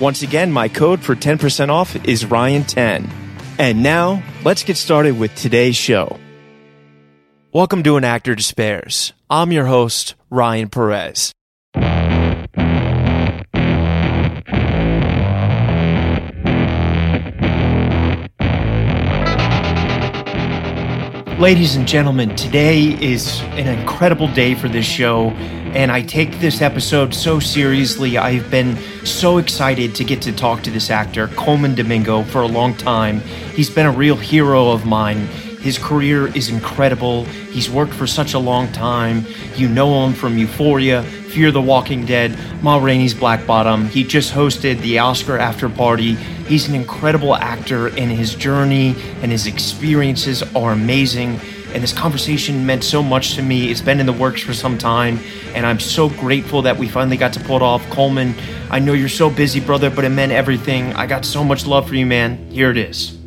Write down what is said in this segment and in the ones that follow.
Once again, my code for 10% off is Ryan10. And now, let's get started with today's show. Welcome to An Actor Despairs. I'm your host, Ryan Perez. Ladies and gentlemen, today is an incredible day for this show, and I take this episode so seriously. I've been so excited to get to talk to this actor, Colman Domingo, for a long time. He's been a real hero of mine. His career is incredible. He's worked for such a long time. You know him from Euphoria, Fear the Walking Dead, Ma Rainey's Black Bottom. He just hosted the Oscar after party. He's an incredible actor, and his journey and his experiences are amazing. And this conversation meant so much to me. It's been in the works for some time, and I'm so grateful that we finally got to pull it off. Colman, I know you're so busy, brother, but it meant everything. I got so much love for you, man. Here it is.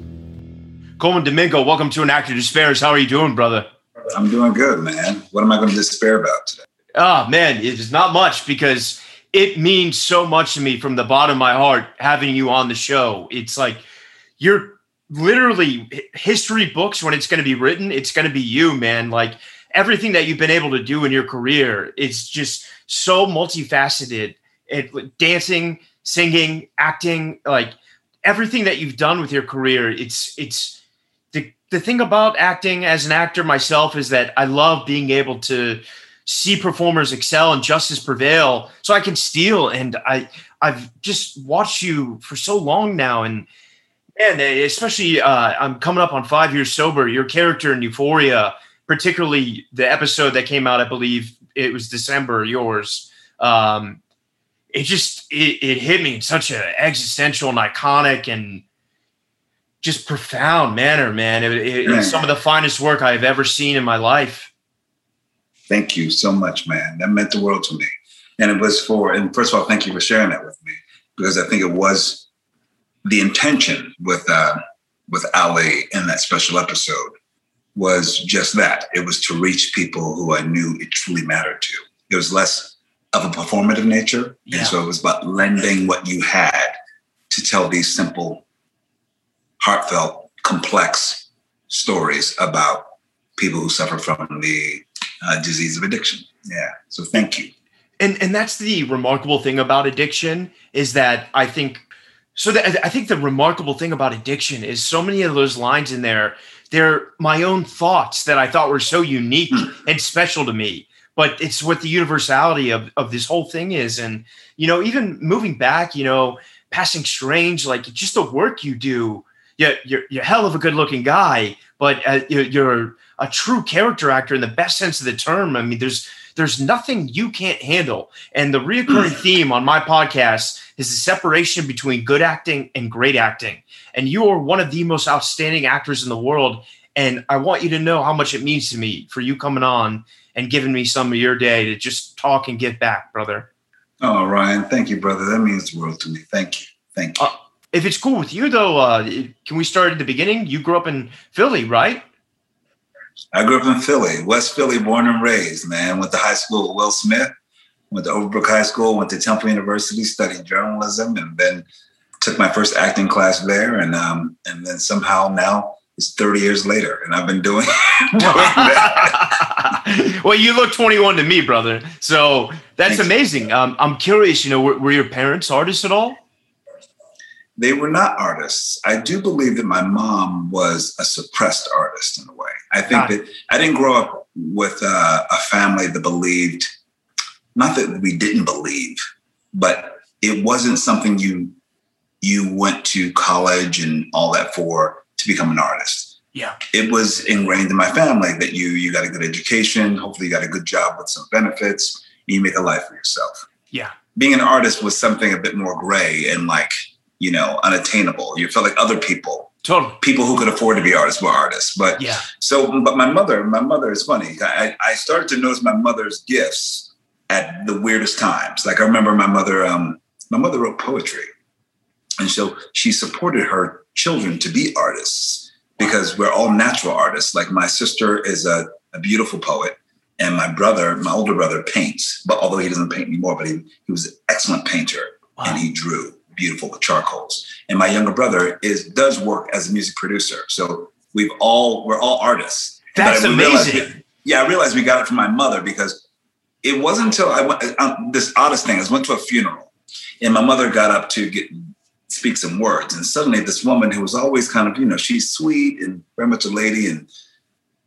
Colman Domingo, welcome to An Actor Despairs. How are you doing, brother? I'm doing good, man. What am I going to despair about today? Oh, man, it's not much because it means so much to me from the bottom of my heart having you on the show. It's like you're literally history books when it's going to be written, it's going to be you, man. Like everything that you've been able to do in your career, it's just so multifaceted. It dancing, singing, acting, like everything that you've done with your career, it's it's the thing about acting as an actor myself is that I love being able to see performers excel and justice prevail so I can steal. And I, I've just watched you for so long now. And man, especially uh, I'm coming up on five years sober. Your character in Euphoria, particularly the episode that came out, I believe it was December, yours. Um, it just, it, it hit me in such an existential and iconic and just profound manner, man. It, it, it's some of the finest work I've ever seen in my life. Thank you so much, man. That meant the world to me. And it was for, and first of all, thank you for sharing that with me because I think it was the intention with uh, with Ali in that special episode was just that. It was to reach people who I knew it truly mattered to. It was less of a performative nature, yeah. and so it was about lending what you had to tell these simple heartfelt, complex stories about people who suffer from the uh, disease of addiction. Yeah. So thank you. And and that's the remarkable thing about addiction is that I think so that I think the remarkable thing about addiction is so many of those lines in there they're my own thoughts that I thought were so unique hmm. and special to me. But it's what the universality of, of this whole thing is. And, you know, even moving back, you know, passing strange, like just the work you do you're, you're, you're a hell of a good looking guy, but uh, you're, you're a true character actor in the best sense of the term. I mean, there's there's nothing you can't handle. And the reoccurring theme on my podcast is the separation between good acting and great acting. And you are one of the most outstanding actors in the world. And I want you to know how much it means to me for you coming on and giving me some of your day to just talk and give back, brother. Oh, Ryan, thank you, brother. That means the world to me. Thank you. Thank you. Uh, if it's cool with you, though, uh, can we start at the beginning? You grew up in Philly, right? I grew up in Philly, West Philly, born and raised, man. Went to high school with Will Smith, went to Overbrook High School, went to Temple University, studied journalism, and then took my first acting class there. And um, and then somehow now it's 30 years later, and I've been doing, doing that. well, you look 21 to me, brother. So that's Thanks. amazing. Um, I'm curious, you know, were, were your parents artists at all? They were not artists. I do believe that my mom was a suppressed artist in a way. I think that I didn't grow up with a, a family that believed, not that we didn't believe, but it wasn't something you you went to college and all that for to become an artist. Yeah. It was ingrained in my family that you you got a good education, hopefully you got a good job with some benefits, and you make a life for yourself. Yeah. Being an artist was something a bit more gray and like, you know, unattainable. You felt like other people Totally. People who could afford to be artists were artists. But yeah. So, but my mother, my mother is funny. I, I started to notice my mother's gifts at the weirdest times. Like I remember my mother, um, my mother wrote poetry. And so she supported her children to be artists because we're all natural artists. Like my sister is a, a beautiful poet, and my brother, my older brother, paints. But although he doesn't paint anymore, but he, he was an excellent painter wow. and he drew beautiful with charcoals. And my younger brother is does work as a music producer. So we've all we're all artists. That's amazing. yeah, I realized we got it from my mother because it wasn't until I went um, this oddest thing. I went to a funeral, and my mother got up to get speak some words, and suddenly this woman who was always kind of you know she's sweet and very much a lady and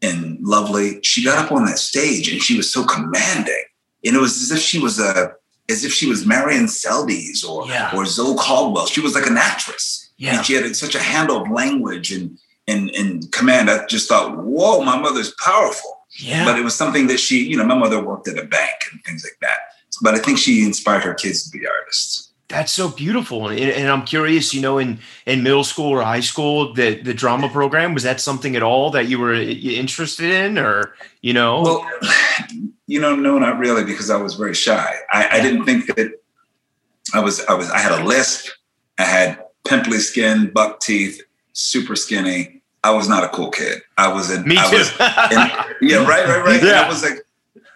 and lovely. She got up on that stage and she was so commanding, and it was as if she was a as if she was Marion Seldes or yeah. or Zoe Caldwell. She was like an actress. Yeah. And she had such a handle of language and and and command. I just thought, whoa, my mother's powerful. Yeah. But it was something that she, you know, my mother worked at a bank and things like that. But I think she inspired her kids to be artists. That's so beautiful, and, and, I'm curious. You know, in in middle school or high school, the the drama program was that something at all that you were interested in, or you know? Well, you know, no, not really, because I was very shy. I, I didn't think that I was. I was. I had a lisp. I had pimply skin, buck teeth, super skinny. I was not a cool kid. I was a. Me I too. Was, yeah, right, right, right. Yeah. I was like,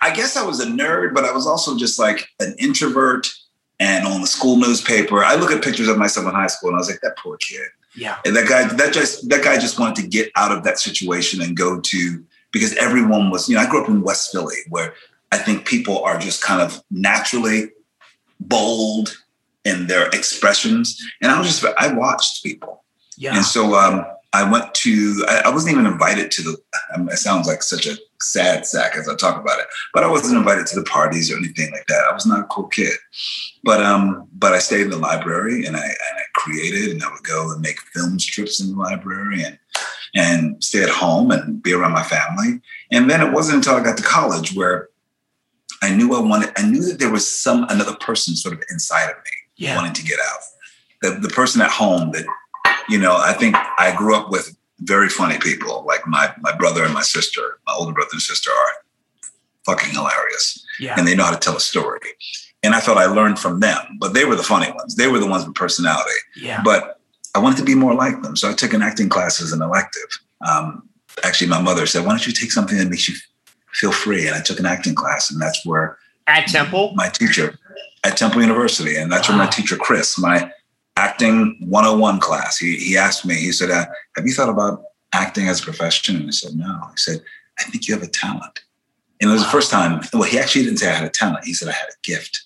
I guess I was a nerd, but I was also just like an introvert and on the school newspaper. I look at pictures of myself in high school and I was like, that poor kid. Yeah. And that guy, that just that guy just wanted to get out of that situation and go to because everyone was, you know, I grew up in West Philly where I think people are just kind of naturally bold in their expressions. And I was just I watched people. Yeah. And so um I went to, I, wasn't even invited to the, I mean, it sounds like such a sad sack as I talk about it, but I wasn't invited to the parties or anything like that. I was not a cool kid. But um, but I stayed in the library and I and I created and I would go and make film strips in the library and and stay at home and be around my family. And then it wasn't until I got to college where I knew I wanted, I knew that there was some another person sort of inside of me yeah. wanting to get out. The, the person at home that you know, I think I grew up with very funny people. Like my my brother and my sister, my older brother and sister are fucking hilarious. Yeah. And they know how to tell a story. And I felt I learned from them, but they were the funny ones. They were the ones with personality. Yeah. But I wanted to be more like them. So I took an acting class as an elective. Um, actually, my mother said, why don't you take something that makes you feel free? And I took an acting class, and that's where at Temple, my teacher at Temple University, and that's wow. where my teacher Chris, my acting 101 class. He, he asked me, he said, uh, Have you thought about acting as a profession? And I said, No. He said, I think you have a talent. And it was wow. the first time, well, he actually didn't say I had a talent. He said, I had a gift.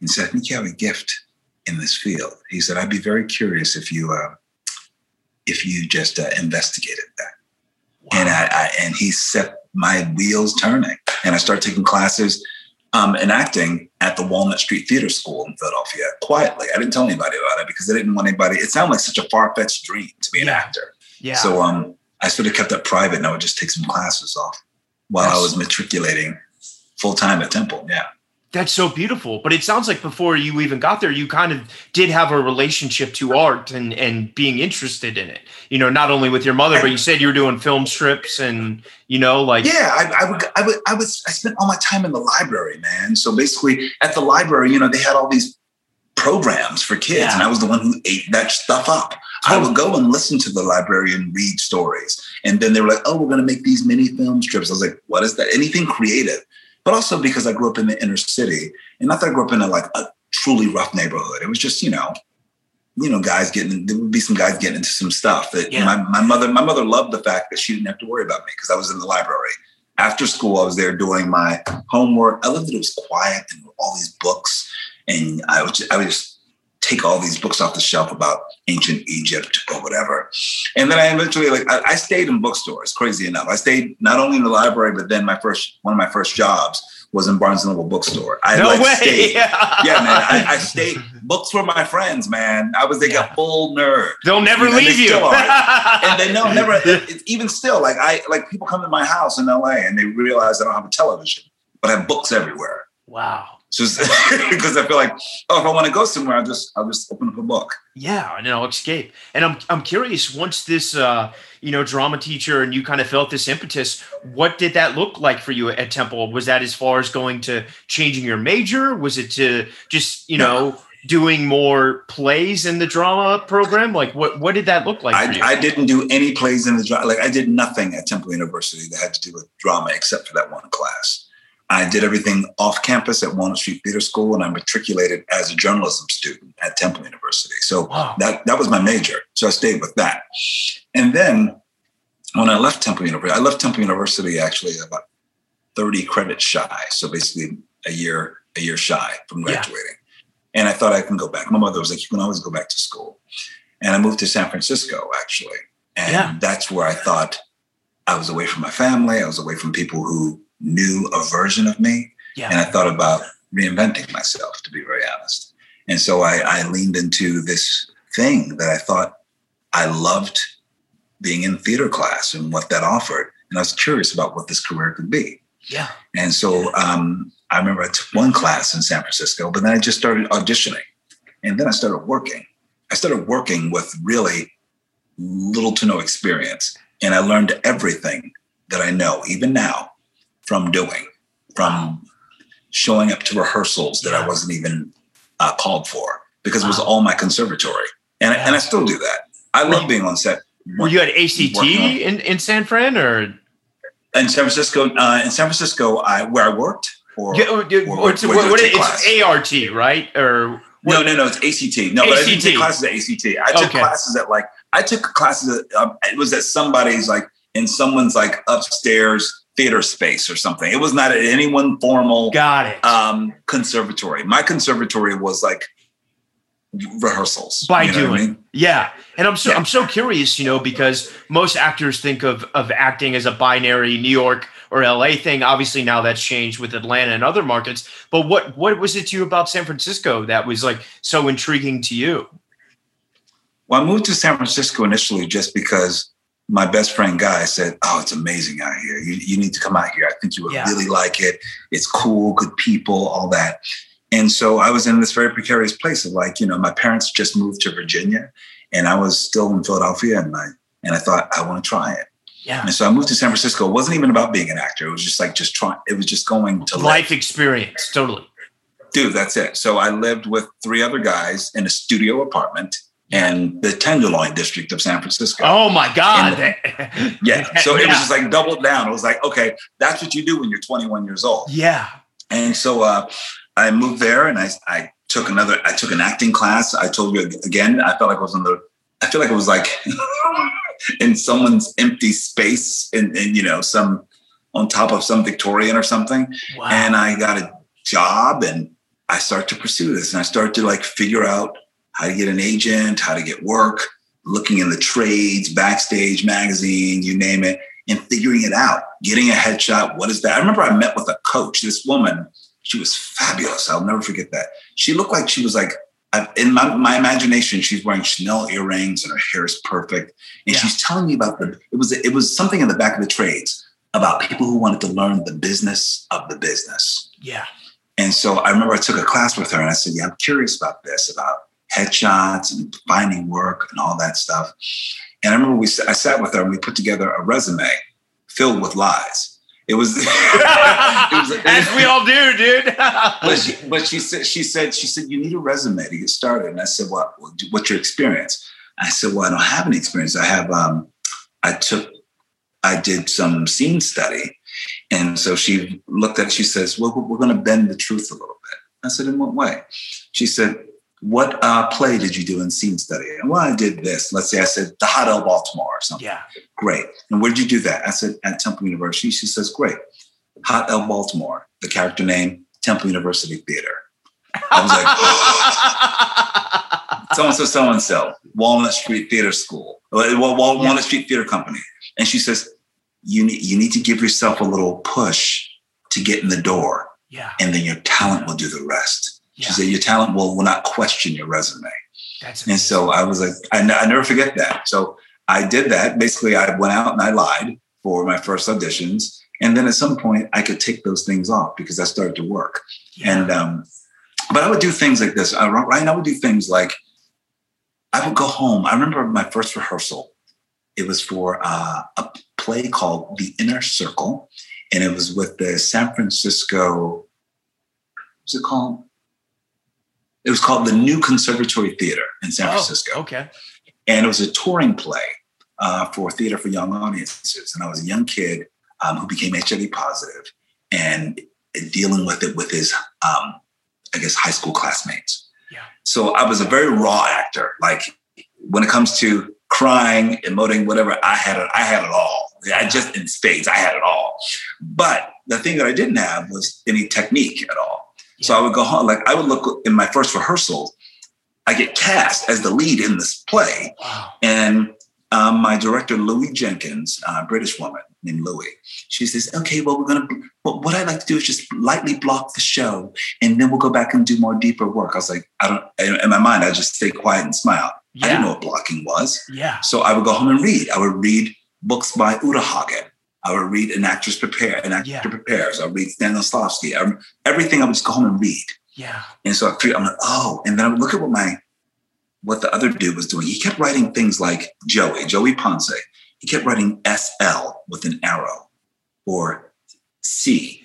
He said, I think you have a gift in this field. He said, I'd be very curious if you, uh, if you just uh, investigated that. Wow. And I, I, and he set my wheels turning. And I started taking classes um, in acting at the Walnut Street Theater School in Philadelphia quietly. I didn't tell anybody about it because I didn't want anybody. It sounded like such a far fetched dream to be an yeah. actor. Yeah. So um, I sort of kept that private, and I would just take some classes off while yes. I was matriculating full time at Temple. Yeah. That's so beautiful. But it sounds like before you even got there, you kind of did have a relationship to art and, and being interested in it. You know, not only with your mother, but you said you were doing film strips and, you know, like. Yeah, I, I would, I would, I was, I spent all my time in the library, man. So basically at the library, you know, they had all these programs for kids, Yeah. and I was the one who ate that stuff up. I would go and listen to the library and read stories, and then they were like, "Oh, we're going to make these mini film strips." I was like, "What is that?" Anything creative, but also because I grew up in the inner city, and not that I grew up in a like a truly rough neighborhood. It was just you know, you know, guys getting there would be some guys getting into some stuff that Yeah. my my mother my mother loved the fact that she didn't have to worry about me because I was in the library. After school, I was there doing my homework. I loved that it was quiet and all these books, and I would just, I would just take all these books off the shelf about ancient Egypt or whatever. And then I eventually like I, I stayed in bookstores. Crazy enough, I stayed not only in the library, but then my first one of my first jobs was in Barnes and Noble bookstore. I no like way. stayed. Yeah, man. I, I stayed. Books were my friends, man. I was like Yeah. a full nerd. They'll never You know, leave you. And they know never. It's even still like I like people come to my house in LA and they realize I don't have a television, but I have books everywhere. wow. It's- because I feel like, oh, if I want to go somewhere, I'll just I'll just open up a book. Yeah, and then I'll escape. And I'm I'm curious. Once this, uh, you know, drama teacher, and you kind of felt this impetus. What did that look like for you at Temple? Was that as far as going to changing your major? Was it to just you know doing more plays in the drama program? Like what what did that look like for you? I, I didn't do any plays in the drama. Like I did nothing at Temple University that had to do with drama except for that one class. I did everything off campus at Walnut Street Theater School, and I matriculated as a journalism student at Temple University. So Wow. that that was my major. So I stayed with that. And then when I left Temple University, I left Temple University actually about 30 credits shy. So basically a year, a year shy from Yeah. graduating. And I thought I can go back. My mother was like, you can always go back to school. And I moved to San Francisco actually. And Yeah. that's where I thought I was away from my family. I was away from people who knew a version of me. yeah. And I thought about reinventing myself, to be very honest. And so I, I leaned into this thing that I thought I loved being in theater class and what that offered. And I was curious about what this career could be. yeah. And so um, I remember I took one class in San Francisco, but then I just started auditioning. And then I started working. I started working with really little to no experience. And I learned everything that I know, even now, from doing, from showing up to rehearsals that I wasn't even uh, called for because it was all my conservatory. And, I, and I still do that. I love being on set. Were you at ACT in, in San Fran or in San Francisco? Uh, in San Francisco, I where I worked, or yeah, or- what's- or what- what- it's? ART, right? Or No, no, no. It's ACT. No, but I didn't take classes at ACT. I took Okay. classes at like I took classes at um, it was at somebody's like in someone's like upstairs theater space or something. It was not at any one formal got it. um, conservatory. My conservatory was like rehearsals by you know doing I mean? yeah and i'm so Yeah. i'm so curious you know because most actors think of of acting as a binary new york or la thing obviously now that's changed with atlanta and other markets but what what was it to you about san francisco that was like so intriguing to you Well, I moved to San Francisco initially just because my best friend Guy said, "Oh, it's amazing out here. You, you need to come out here. I think you would Yeah. really like it. It's cool, good people, all that." And so I was in this very precarious place of like, you know, my parents just moved to Virginia, and I was still in Philadelphia, and I and I thought I want to try it. yeah And so I moved to San Francisco. It wasn't even about being an actor. It was just like just trying. It was just going to live. life experience totally Dude, that's it. So I lived with three other guys in a studio apartment in the Tenderloin district of San Francisco. oh my god Yeah. So it was just like doubled down. It was like, okay, that's what you do when you're 21 years old. yeah And so uh, I moved there and I, I took another, I took an acting class. I told you again, I felt like I was on the, I feel like it was like in someone's empty space in, in, you know, some, on top of some Victorian or something. wow And I got a job and I start to pursue this and I start to like figure out how to get an agent, how to get work, looking in the trades, backstage magazine, you name it, and figuring it out, getting a headshot. What is that? I remember I met with a coach, this woman, she was fabulous. I'll never forget that. She looked like she was like, in my, my imagination, she's wearing Chanel earrings and her hair is perfect. And Yeah. she's telling me about the, it was, it was something in the back of the trades about people who wanted to learn the business of the business. yeah And so I remember I took a class with her and I said, Yeah, I'm curious about this, about headshots and finding work and all that stuff. And I remember we I sat with her and we put together a resume filled with lies. It was, it was as we all do, dude. but, she, but she said she said she said you need a resume to get started, and I said, "What? What's your experience?" I said, "Well, I don't have any experience. I have. Um, I took, I did some scene study, and so she looked at. She says, "Well, we're going to bend the truth a little bit." I said, "In what way?" She said, "What uh, play did you do in scene study?" And well, I did this. Let's say I said the Hot L Baltimore or something. Yeah. Great. And where did you do that? I said at Temple University. She says, "Great." Hot L Baltimore. The character name Temple University Theater. I was like, so and so, so and so, Walnut Street Theater School, well, Walnut yeah. Street Theater Company. And she says, you need, you need to give yourself a little push to get in the door. Yeah. And then your talent will do the rest. Yeah. She said, your talent will, will not question your resume. That's and so I was like, I, I never forget that. So I did that. Basically, I went out and I lied for my first auditions. And then at some point, I could take those things off because I started to work. Yeah. And um, but I would do things like this. I, right now, I would do things like I would go home. I remember my first rehearsal. It was for uh, a play called The Inner Circle, and it was with the San Francisco. What's it called? It was called the New Conservatory Theater in San oh, Francisco. Okay. And it was a touring play uh, for theater for young audiences. And I was a young kid um, who became HIV positive and dealing with it with his, um, I guess, high school classmates. Yeah. So I was a very raw actor. Like when it comes to crying, emoting, whatever, I had it. I had it all. I just in spades, I had it all. But the thing that I didn't have was any technique at all. Yeah. So I would go home, like I would look in my first rehearsal. I get cast as the lead in this play, wow. and um, my director, Louie Jenkins, a British woman named Louie, she says, okay, well, we're going to, what I'd like to do is just lightly block the show and then we'll go back and do more deeper work. I was like, I don't, in my mind, I just stay quiet and smile. Yeah. I didn't know what blocking was. Yeah. So I would go home and read. I would read books by Uta Hagen. I would read An Actress Prepare, An Actor yeah. Prepares. I would read Stanislavski. I, everything I would just go home and read. Yeah. And so I, I'm like, oh, and then I would look at what my what the other dude was doing. He kept writing things like Joey, Joey Ponce. He kept writing SL with an arrow or C,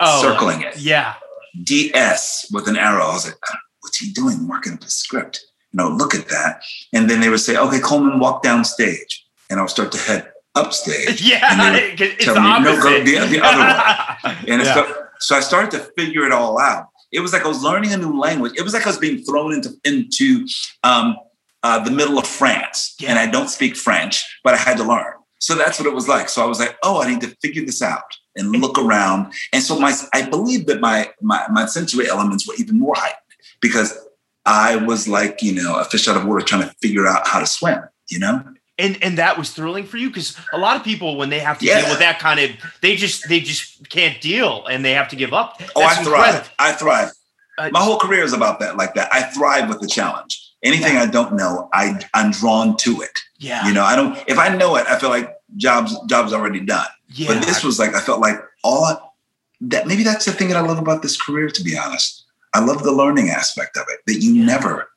oh, circling it. Yeah. DS with an arrow. I was like, what's he doing marking up the script? You know, look at that. And then they would say, okay, Colman, walk down stage. And I would start to head upstage. Yeah. it's the me, no, go the, the other one. And yeah. so I started to figure it all out. It was like I was learning a new language. It was like I was being thrown into into um, uh, the middle of France, yeah. and I don't speak French, but I had to learn. So that's what it was like. So I was like, oh, I need to figure this out and look around. And so my, I believe that my my my sensory elements were even more heightened because I was like, you know, a fish out of water trying to figure out how to swim. You know and and that was thrilling for you because a lot of people when they have to yeah. deal with that kind of they just they just can't deal and they have to give up. That's oh, I thrive. I thrive. Uh, My whole career is about that, like that. I thrive with the challenge. Anything yeah. I don't know, I I'm drawn to it. Yeah. You know, I don't. If I know it, I feel like jobs jobs already done. Yeah. But this was like I felt like all that. Maybe that's the thing that I love about this career. To be honest, I love the learning aspect of it. That you yeah. never,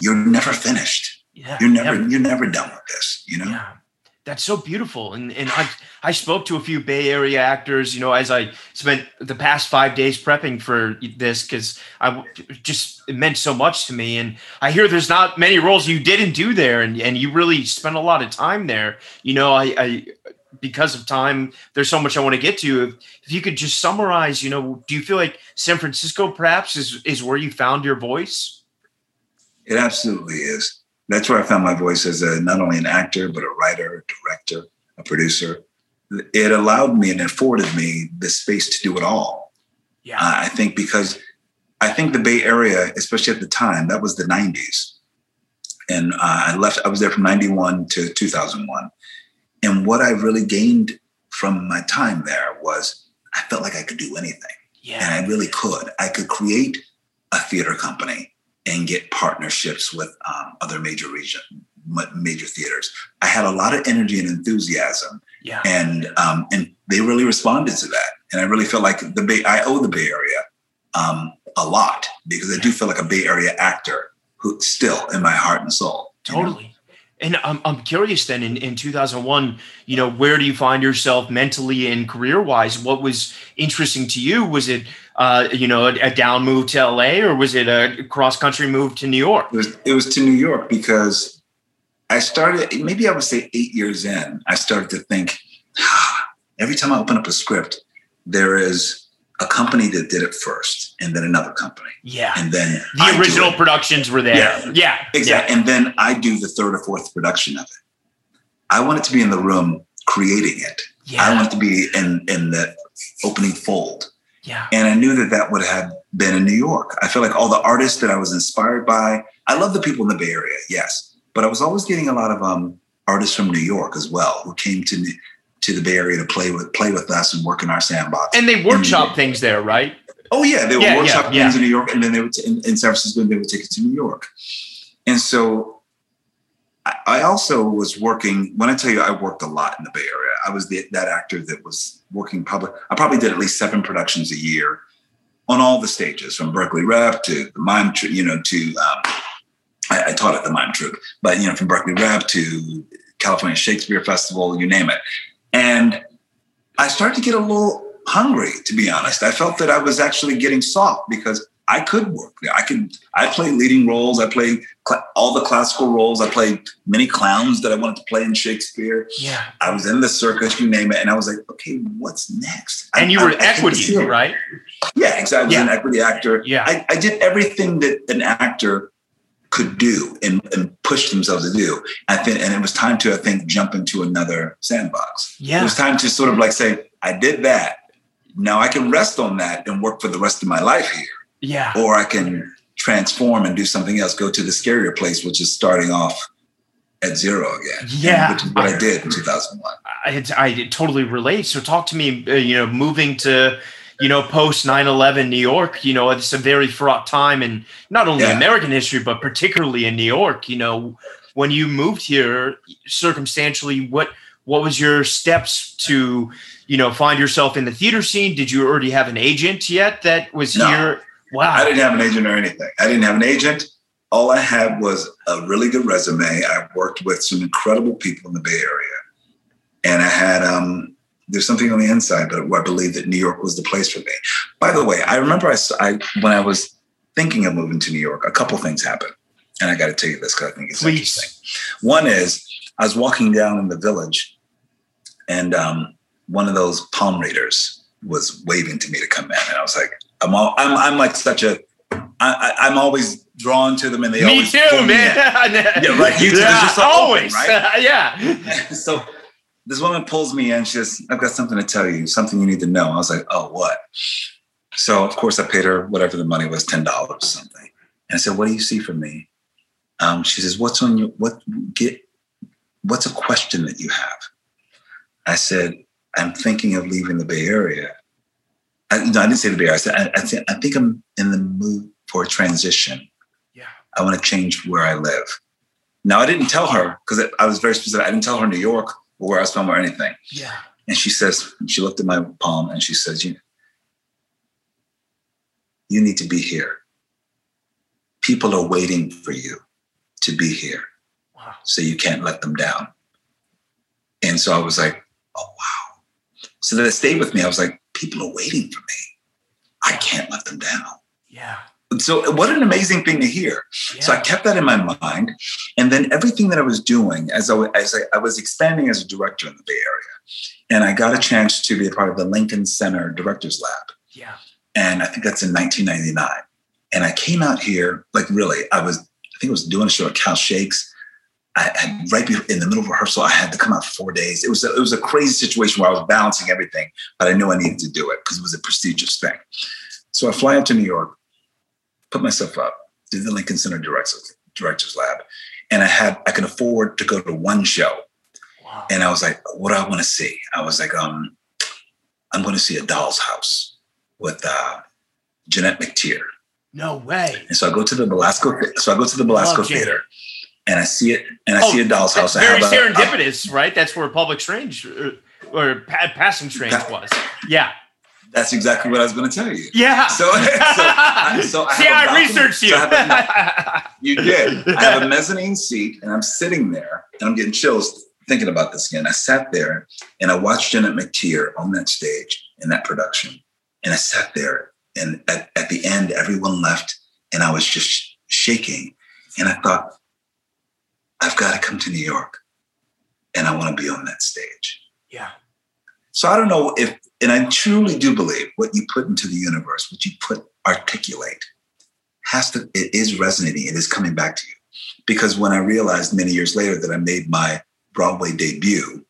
you're never finished yeah, you're never yeah. you're never done with this, you know. Yeah. That's so beautiful. And and I I spoke to a few Bay Area actors, you know, as I spent the past five days prepping for this because I just it meant so much to me. And I hear there's not many roles you didn't do there, and and you really spent a lot of time there. You know, I, I because of time, there's so much I want to get to. If, if you could just summarize, you know, do you feel like San Francisco perhaps is is where you found your voice? It absolutely is that's where I found my voice as a not only an actor, but a writer, a director, a producer. It allowed me and afforded me the space to do it all. Yeah. Uh, I think because I think the Bay Area, especially at the time, that was the 90s. And uh, I left, I was there from 91 to 2001. And what I really gained from my time there was I felt like I could do anything. Yeah. And I really could. I could create a theater company and get partnerships with um, other major region major theaters. I had a lot of energy and enthusiasm, yeah. and um, and they really responded to that. And I really feel like the Bay. I owe the Bay Area um, a lot because I do feel like a Bay Area actor who still in my heart and soul. Totally. And I'm, I'm curious then in, in 2001, you know, where do you find yourself mentally and career wise? What was interesting to you? Was it, uh, you know, a, a, down move to LA or was it a cross country move to New York? It was, it was to New York because I started, maybe I would say eight years in, I started to think, every time I open up a script, there is a company that did it first and then another company. Yeah. And then the I original productions were there. Yeah. Yeah. Exactly. Yeah. And then I do the third or fourth production of it. I wanted to be in the room creating it. Yeah. I wanted to be in, in the opening fold. Yeah. And I knew that that would have been in New York. I feel like all the artists that I was inspired by, I love the people in the Bay Area, yes. But I was always getting a lot of um, artists from New York as well who came to to the Bay Area to play with play with us and work in our sandbox. And they workshop things there, right? Oh yeah, they would yeah, workshop yeah, things yeah. in New York, and then they would t- in, in, San Francisco, and they would take it to New York. And so, I, I, also was working. When I tell you, I worked a lot in the Bay Area. I was the, that actor that was working public. I probably did at least seven productions a year on all the stages, from Berkeley Rep to the Mime, you know, to um, I, I, taught at the Mime Troupe, but you know, from Berkeley Rep to California Shakespeare Festival, you name it. And I started to get a little hungry, to be honest. I felt that I was actually getting soft because I could work. I could. I played leading roles. I played cl- all the classical roles. I played many clowns that I wanted to play in Shakespeare. Yeah. I was in the circus, you name it, and I was like, okay, what's next? And I, you were I, equity, I right? Yeah, exactly. Yeah. an equity actor. Yeah. I, I did everything that an actor could do and, and push themselves to do. I think, and it was time to, I think, jump into another sandbox. Yeah. It was time to sort of like say, I did that. Now I can rest on that and work for the rest of my life here. Yeah. Or I can transform and do something else, go to the scarier place, which is starting off at zero again. Yeah. Which is what I, I did in 2001. I, I totally relate. So talk to me, uh, you know, moving to, you know, post 9-11 New York, you know, it's a very fraught time in not only yeah. American history, but particularly in New York, you know, when you moved here circumstantially, what, what was your steps to, you know, find yourself in the theater scene? Did you already have an agent yet that was no, here? Wow. I didn't have an agent or anything. I didn't have an agent. All I had was a really good resume. I worked with some incredible people in the Bay Area. And I had um, there's something on the inside, but I believe that New York was the place for me. By the way, I remember I, I when I was thinking of moving to New York, a couple things happened, and I got to tell you this because I think it's Please. interesting. One is I was walking down in the village, and um, one of those palm readers was waving to me to come in, and I was like, I'm all, I'm I'm like such a I, I'm always drawn to them, and they me always too, man. yeah, right. You yeah, always, open, right? yeah. so this woman pulls me in. She says, I've got something to tell you, something you need to know. I was like, oh, what? So, of course, I paid her whatever the money was, $10 or something. And I said, what do you see from me? Um, she says, what's on your, what, get, what's a question that you have? I said, I'm thinking of leaving the Bay Area. I, no, I didn't say the Bay Area. I said, I, I, th- I think I'm in the mood for a transition. Yeah. I want to change where I live. Now, I didn't tell her because I was very specific. I didn't tell her New York or where I was from or anything. Yeah. And she says, she looked at my palm and she says, you, you need to be here. People are waiting for you to be here. Wow. So you can't let them down. And so I was like, oh, wow. So that stayed with me. I was like, people are waiting for me. I can't let them down. Yeah so what an amazing thing to hear yeah. so i kept that in my mind and then everything that i was doing as I, as I, I, was expanding as a director in the bay area and i got a chance to be a part of the lincoln center directors lab yeah and i think that's in 1999 and i came out here like really i was i think i was doing a show at cal shakes I, I right in the middle of rehearsal, I had to come out for four days. It was a, it was a crazy situation where I was balancing everything, but I knew I needed to do it because it was a prestigious thing. So I fly out to New York, put myself up, did the Lincoln Center Directors, Directors Lab. And I had, I could afford to go to one show. Wow. And I was like, what do I want to see? I was like, um, I'm going to see a doll's house with uh, Janet McTeer. No way. And so I go to the Belasco, so I go to the Belasco Theater and I see it, and I oh, see a doll's house. Very serendipitous, a, right? That's where Public Strange or, uh, or Passing Strange was. Yeah. That's exactly what I was going to tell you. Yeah. So, so, I, so I See, I researched you. so I have a- you did. I have a mezzanine seat, and I'm sitting there, and I'm getting chills thinking about this again. I sat there, and I watched Janet McTeer on that stage in that production, and I sat there, and at, at the end, everyone left, and I was just shaking, and I thought, I've got to come to New York, and I want to be on that stage. yeah. So I don't know if, and I truly do believe what you put into the universe, what you put articulate, has to, it is resonating. It is coming back to you. Because when I realized many years later that I made my Broadway debut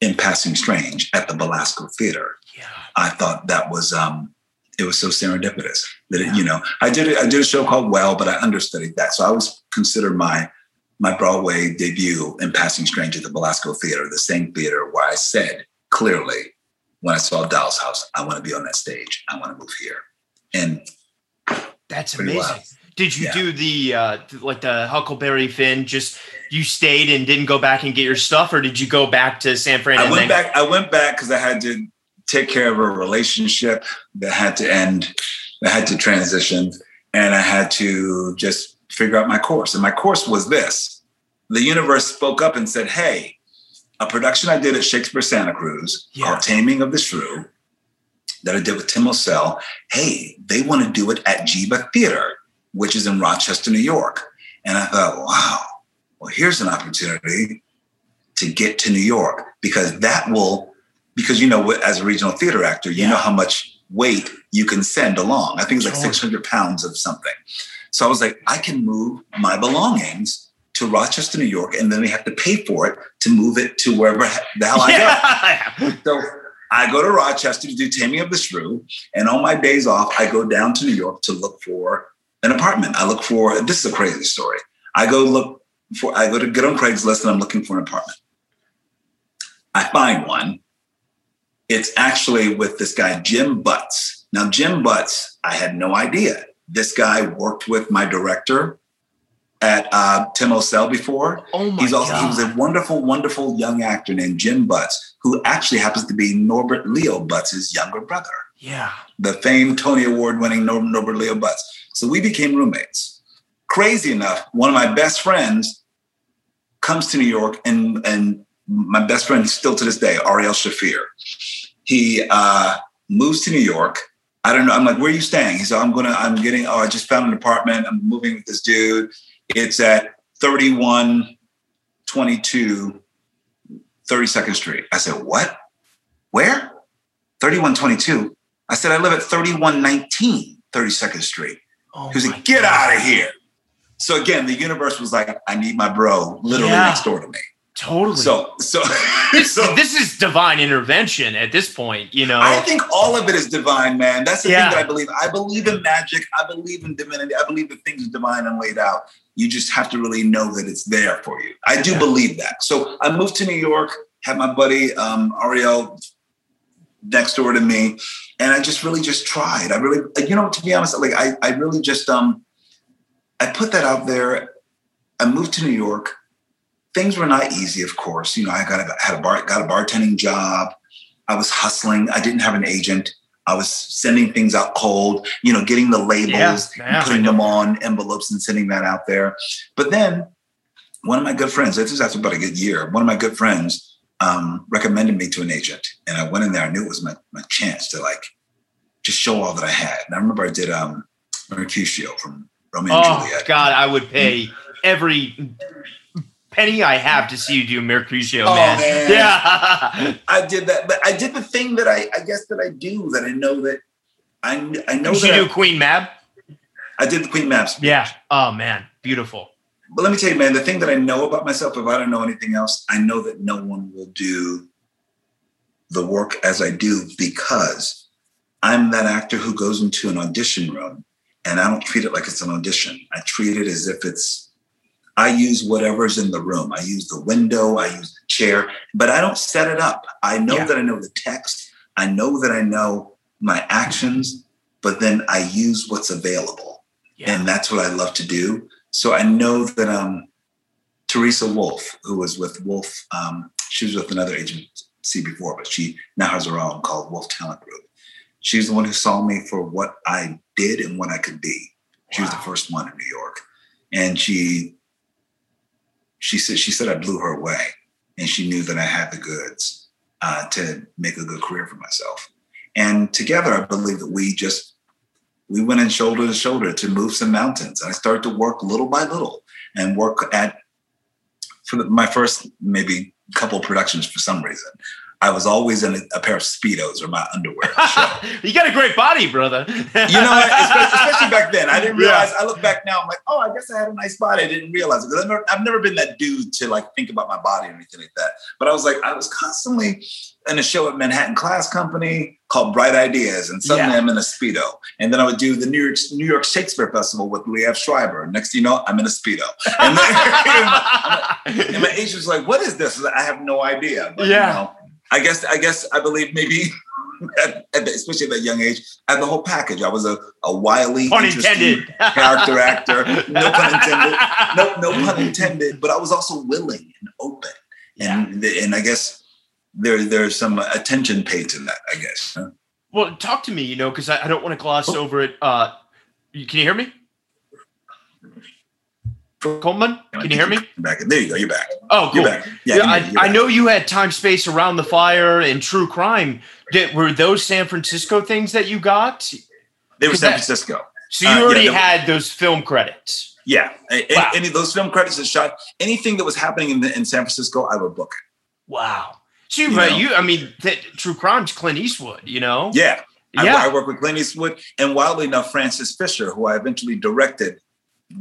in Passing Strange at the Belasco Theater, Yeah. I thought that was, um, it was so serendipitous that it, Yeah. you know, I did, I did a show called Well, but I understudied that. So I was considered my, my Broadway debut in Passing Strange at the Belasco Theater, the same theater where I said clearly when I saw Doll's House, I want to be on that stage. I want to move here. And That's amazing. wild. Did you Yeah. do the uh like the Huckleberry Finn? Just you stayed and didn't go back and get your stuff, or did you go back to San Fran? I went back. I went back because I had to take care of a relationship that had to end, that had to transition, and I had to just figure out my course. And my course was this: the universe spoke up and said, "Hey, a production I did at Shakespeare Santa Cruz Yeah. called Taming of the Shrew that I did with Tim Ocel. Hey, they want to do it at Geva Theater, which is in Rochester, New York." And I thought, wow, well, here's an opportunity to get to New York because that will, because you know, as a regional theater actor, you Yeah. know how much weight you can send along. I think it's like 600 pounds of something. So I was like, I can move my belongings to Rochester, New York, and then we have to pay for it to move it to wherever the hell I go. yeah. So I go to Rochester to do Taming of the Shrew, and on my days off, I go down to New York to look for an apartment. I look for this is a crazy story. I go look for I go to get on Craigslist and I'm looking for an apartment. I find one. It's actually with this guy Jim Butz. Now Jim Butz, I had no idea. This guy worked with my director at uh, Tim Ocel before. Oh my He's also god. he was a wonderful, wonderful young actor named Jim Butz, who actually happens to be Norbert Leo Butz' younger brother, yeah. the famed Tony Award-winning Nor- Norbert Leo Butz. So we became roommates. Crazy enough, one of my best friends comes to New York, and and my best friend still to this day, Ariel Shafir. He uh, moves to New York. I don't know. I'm like, where are you staying? He said, I'm gonna. I'm getting. Oh, I just found an apartment. I'm moving with this dude. It's at 3122 32nd Street. I said, what? Where? 3122. I said, I live at 3119 32nd Street. Oh He was like, get God. out of here. So again, the universe was like, I need my bro literally Yeah. next door to me. Totally. So, so, this, so this is divine intervention at this point. You know. I think all of it is divine, man. That's the Yeah. thing that I believe. I believe in magic. I believe in divinity. I believe that things are divine and laid out. You just have to really know that it's there for you. I do Yeah. believe that. So I moved to New York, had my buddy um, Ariel next door to me, and I just really just tried. I really, you know, to be honest, like I, I really just um, I put that out there. I moved to New York. Things were not easy, of course. You know, I got a, had a bar, got a bartending job. I was hustling. I didn't have an agent. I was sending things out cold, you know, getting the labels, Yeah, and yeah, putting them on envelopes and sending that out there. But then one of my good friends, this is after about a good year, one of my good friends um, recommended me to an agent. And I went in there. I knew it was my, my chance to like just show all that I had. And I remember I did um, Mercutio from Romeo and oh Juliet. God, I would pay every penny I have to see you do Mercutio, Oh, man. man. Yeah. I did that, but I did the thing that I, I guess that I do that I know that I, I know Did that you I, do Queen Mab? I did the Queen Mab's. Yeah. Oh man, beautiful. But let me tell you, man, the thing that I know about myself, if I don't know anything else, I know that no one will do the work as I do because I'm that actor who goes into an audition room and I don't treat it like it's an audition. I treat it as if it's, I use whatever's in the room. I use the window, I use the chair, but I don't set it up. I know Yeah. that I know the text, I know that I know my actions, but then I use what's available Yeah. and that's what I love to do. So I know that um, Teresa Wolf, who was with Wolf, um, she was with another agency before, but she now has her own called Wolf Talent Group. She's the one who saw me for what I did and what I could be. She wow. was the first one in New York, and she she said she said I blew her away, and she knew that I had the goods uh, to make a good career for myself. And together, I believe that we just we went in shoulder to shoulder to move some mountains. I started to work little by little and work at for the, my first maybe couple productions for some reason. I was always in a, a pair of speedos or my underwear. you got a great body, brother. you know, especially, especially, back then, I didn't realize. Yeah. I look back now, I'm like, oh, I guess I had a nice body. I didn't realize it because I've never, I've never been that dude to like think about my body or anything like that. But I was like, I was constantly in a show at Manhattan Class Company called Bright Ideas, and suddenly yeah. I'm in a speedo. And then I would do the New York New York Shakespeare Festival with Liev Schreiber. Next thing you know, I'm in a speedo. And, then, and my agent was like, "What is this?" I have no idea. But, yeah. You know, I guess I guess I believe maybe. At, at the, especially at that young age, I had the whole package. I was a, a wily, pun interesting character actor. No pun intended. No, no pun intended. But I was also willing and open. Yeah. And and I guess there there's some attention paid to that, I guess. Well, talk to me, you know, because I, I, don't want to gloss oh. over it. Uh, can you hear me? Colman, can you hear me? Back. There you go. You're back. Oh, cool. Yeah, yeah I, back. I, know you had time, space around the fire and true crime. Did, were those San Francisco things that you got? They were San that, Francisco. So you uh, already yeah, had those film credits. Yeah, wow. any, of those film credits that shot anything that was happening in, the, in San Francisco, I would book it. Wow. So you, you, you I mean, that True Crime's Clint Eastwood, you know? Yeah. Yeah. I, I work with Clint Eastwood and wildly enough, Frances Fisher, who I eventually directed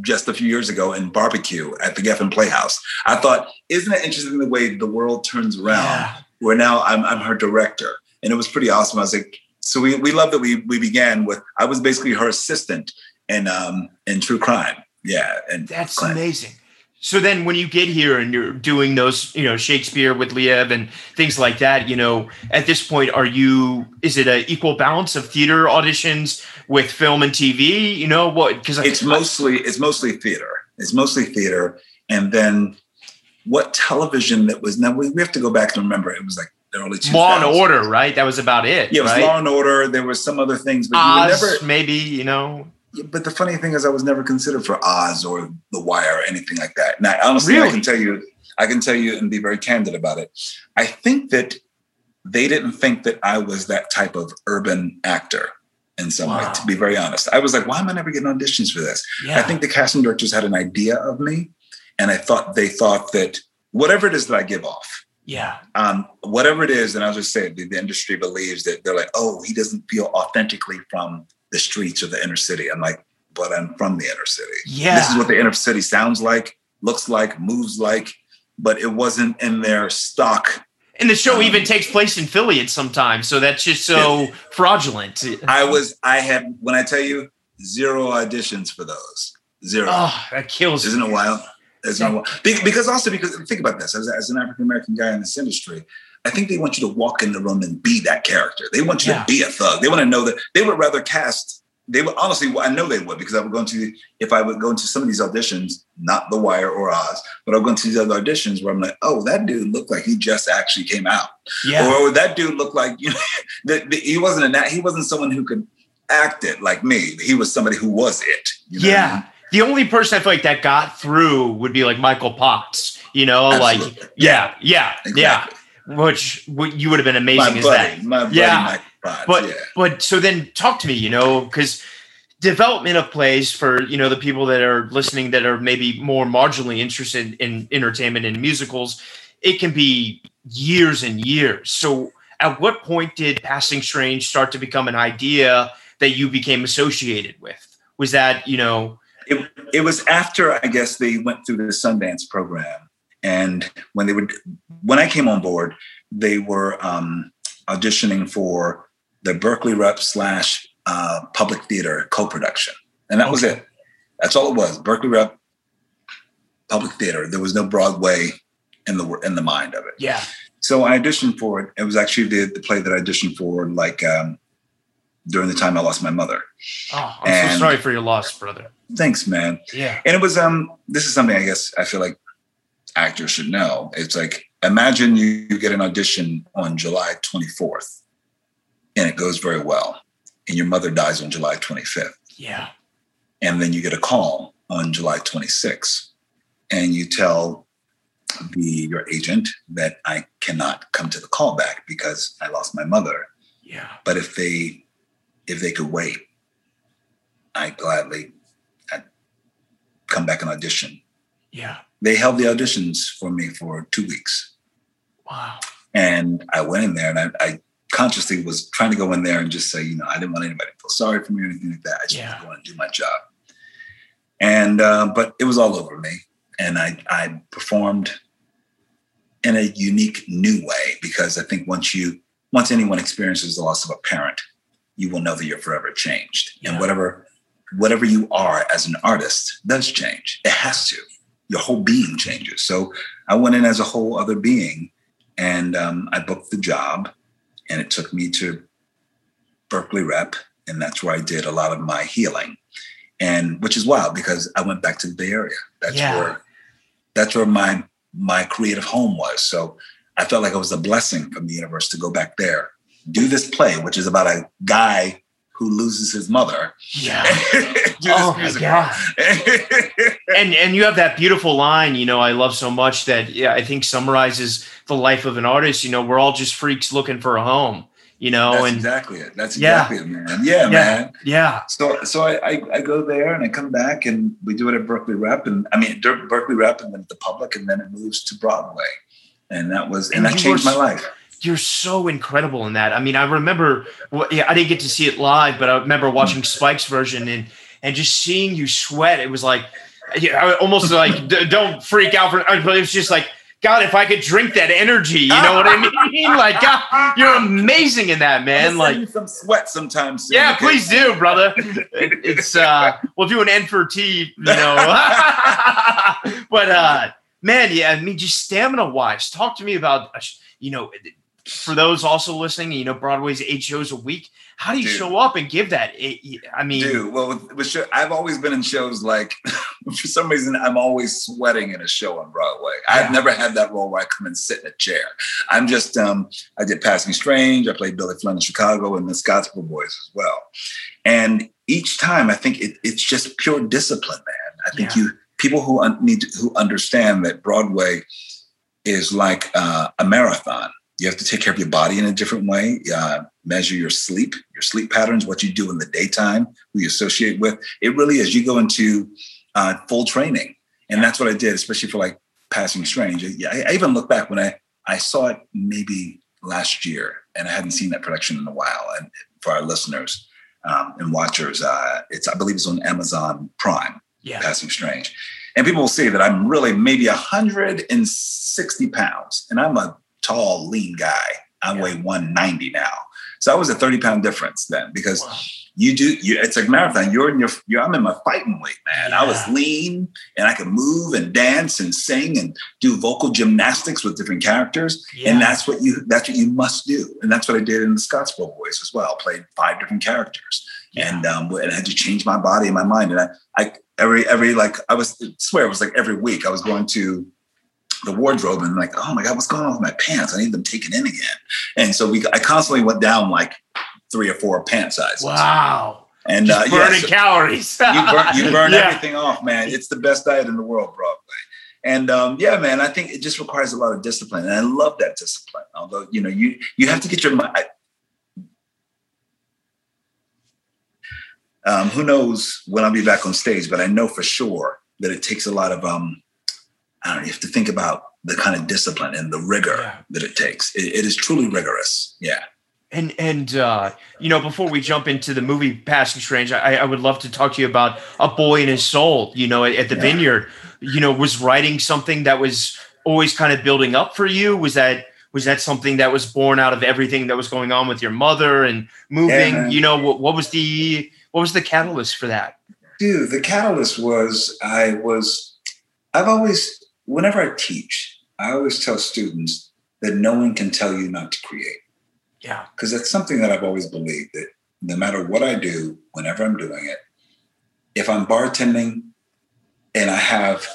just a few years ago in Barbecue at the Geffen Playhouse. I thought, isn't it interesting the way the world turns around? Yeah. Where now I'm, I'm her director. And it was pretty awesome. I was like, so we, we love that we we began with I was basically her assistant in um in True Crime. Yeah. And that's amazing. So then when you get here and you're doing those, you know, Shakespeare with Liev and things like that, you know, at this point, are you, is it an equal balance of theater auditions with film and TV? You know, what, because it's mostly, it's mostly theater. It's mostly theater. And then what television that was, now we, we have to go back and remember, it was like the early 2000s. Law and Order, right? That was about it. Yeah, it was right? Law and Order. There was some other things, but Oz, never, maybe, you know but the funny thing is, I was never considered for Oz or The Wire or anything like that. Now, honestly, really? I can tell you, I can tell you and be very candid about it. I think that they didn't think that I was that type of urban actor in some wow. way. To be very honest, I was like, why am I never getting auditions for this? Yeah. I think the casting directors had an idea of me, and I thought they thought that whatever it is that I give off. Yeah. Um, whatever it is, and I'll just say the, the industry believes that they're like, oh, he doesn't feel authentically from the streets or the inner city. I'm like, but I'm from the inner city. Yeah. This is what the inner city sounds like, looks like, moves like, but it wasn't in their stock. And the show um, even takes place in Philly at some time. So that's just so fraudulent. I was, I had, when I tell you, zero auditions for those. Zero. Oh, that kills Isn't it wild? Isn't it wild? Because also, because think about this, as, as an African American guy in this industry, I think they want you to walk in the room and be that character. They want you yeah. to be a thug. They want to know that they would rather cast. They would honestly, I know they would because I would go into if I would go into some of these auditions, not The Wire or Oz, but I'll go into these other auditions where I'm like, oh, that dude looked like he just actually came out, yeah. or that dude looked like you know, that he wasn't a he wasn't someone who could act it like me. He was somebody who was it. You know yeah. The only person I feel like that got through would be like Michael Potts, you know, Absolutely. like yeah, yeah, exactly. yeah which you would have been amazing my as buddy, that. My buddy, yeah. Potts, but yeah. but so then talk to me, you know, because development of plays for you know the people that are listening that are maybe more marginally interested in entertainment and musicals, it can be years and years. So at what point did Passing Strange start to become an idea that you became associated with? Was that you know? It, it was after I guess they went through the Sundance program and when they would, when I came on board, they were um, auditioning for the Berkeley Rep slash uh, Public Theater co-production, and that okay. was it. That's all it was. Berkeley Rep Public Theater. There was no Broadway in the in the mind of it. Yeah. So I auditioned for it. It was actually the, the play that I auditioned for, like um, during the time I lost my mother. Oh, I'm and so sorry for your loss, brother. Thanks, man. Yeah. And it was um. This is something I guess I feel like actors should know. It's like imagine you, you get an audition on July 24th and it goes very well. and your mother dies on July 25th. Yeah. And then you get a call on July 26th, and you tell the your agent that I cannot come to the callback because I lost my mother. Yeah. But if they if they could wait, I gladly I'd come back and audition. Yeah. They held the auditions for me for two weeks. Wow. And I went in there and I, I consciously was trying to go in there and just say, you know, I didn't want anybody to feel sorry for me or anything like that. I just Yeah. wanted to go and do my job. And uh, but it was all over me. And I I performed in a unique new way because I think once you once anyone experiences the loss of a parent, you will know that you're forever changed. Yeah. And whatever whatever you are as an artist does change. It has to. Your whole being changes. So I went in as a whole other being and um, I booked the job and it took me to Berkeley Rep. And that's where I did a lot of my healing. And which is wild because I went back to the Bay Area. That's Yeah. where that's where my my creative home was. So I felt like it was a blessing from the universe to go back there, do this play, which is about a guy who loses his mother. Yeah. do Oh my God. and and you have that beautiful line, you know, I love so much that yeah, I think summarizes the life of an artist. You know, we're all just freaks looking for a home. You know, That's and exactly it. That's Yeah. exactly it, man. Yeah, man. yeah, So, so I, I, I go there and I come back and we do it at Berkeley Rep and I mean Ber- Berkeley Rep and then at the public and then it moves to Broadway, and that was and, And that changed were my life. You're so incredible in that. I mean, I remember, yeah, I didn't get to see it live, but I remember watching Spike's version and and just seeing you sweat. It was like, yeah, I almost like don't freak out for. But it was just like, God, if I could drink that energy, you know what I mean? Like, God, you're amazing in that, man. I'll Like, send you some sweat sometimes. soon, Yeah, okay? please do, brother. It- it's uh we'll do an NFT, you know. but uh man, yeah, I mean just stamina wise, talk to me about uh, you know for those also listening, you know, Broadway's eight shows a week. How do you Dude. show up and give that? It- I mean, Dude, well, with, with show, I've always been in shows like, for some reason, I'm always sweating in a show on Broadway. Yeah. I've never had that role where I come and sit in a chair. I'm just, um, I did Passing Strange. I played Billy Flynn in Chicago and the Scottsboro Boys as well. And each time, I think it, it's just pure discipline, man. I think Yeah. you people who un- need to, who understand that Broadway is like uh, a marathon. You have to take care of your body in a different way. Uh, measure your sleep, your sleep patterns, what you do in the daytime, who you associate with. It really is. You go into uh, full training, and that's what I did, especially for like Passing Strange. I, I even look back when I I saw it maybe last year, and I hadn't seen that production in a while. And for our listeners um, and watchers, uh, it's I believe it's on Amazon Prime. yeah, Passing Strange. And people will say that I'm really maybe 160 pounds, and I'm a tall, lean guy. I Yeah. weigh 190 now. So that was a 30 pound difference then because Wow. you do you it's like marathon. You're in your you're I'm in my fighting weight, man. I was lean and I could move and dance and sing and do vocal gymnastics with different characters. yeah. And that's what you that's what you must do. And that's what I did in the Scottsboro Boys as well. Played five different characters Yeah. and um, and I had to change my body and my mind. And I, I every every like I was I swear it was like every week I was going to the wardrobe and like, oh my god, what's going on with my pants? I need them taken in again. And so we I constantly went down like three or four pant sizes. wow, And just uh, yeah, burning so calories. you burn, you burn Yeah. everything off, man. It's the best diet in the world, Broadway. And um, yeah, man, I think it just requires a lot of discipline, and I love that discipline. Although you know, you you have to get your mind. Um, who knows when I'll be back on stage, but I know for sure that it takes a lot of um, I don't know. You have to think about the kind of discipline and the rigor Yeah. that it takes. It- it is truly rigorous. Yeah. And and uh, you know, before we jump into the movie Passing Strange, I, I would love to talk to you about a boy and his soul. You know, at, at the Yeah. Vineyard, you know, was writing something that was always kind of building up for you. Was that was that something that was born out of everything that was going on with your mother and moving? you know, what, what was the what was the catalyst for that? Dude, the catalyst was I was, I've always, whenever I teach, I always tell students that no one can tell you not to create. Yeah, Because that's something that I've always believed that no matter what I do, whenever I'm doing it, if I'm bartending and I have,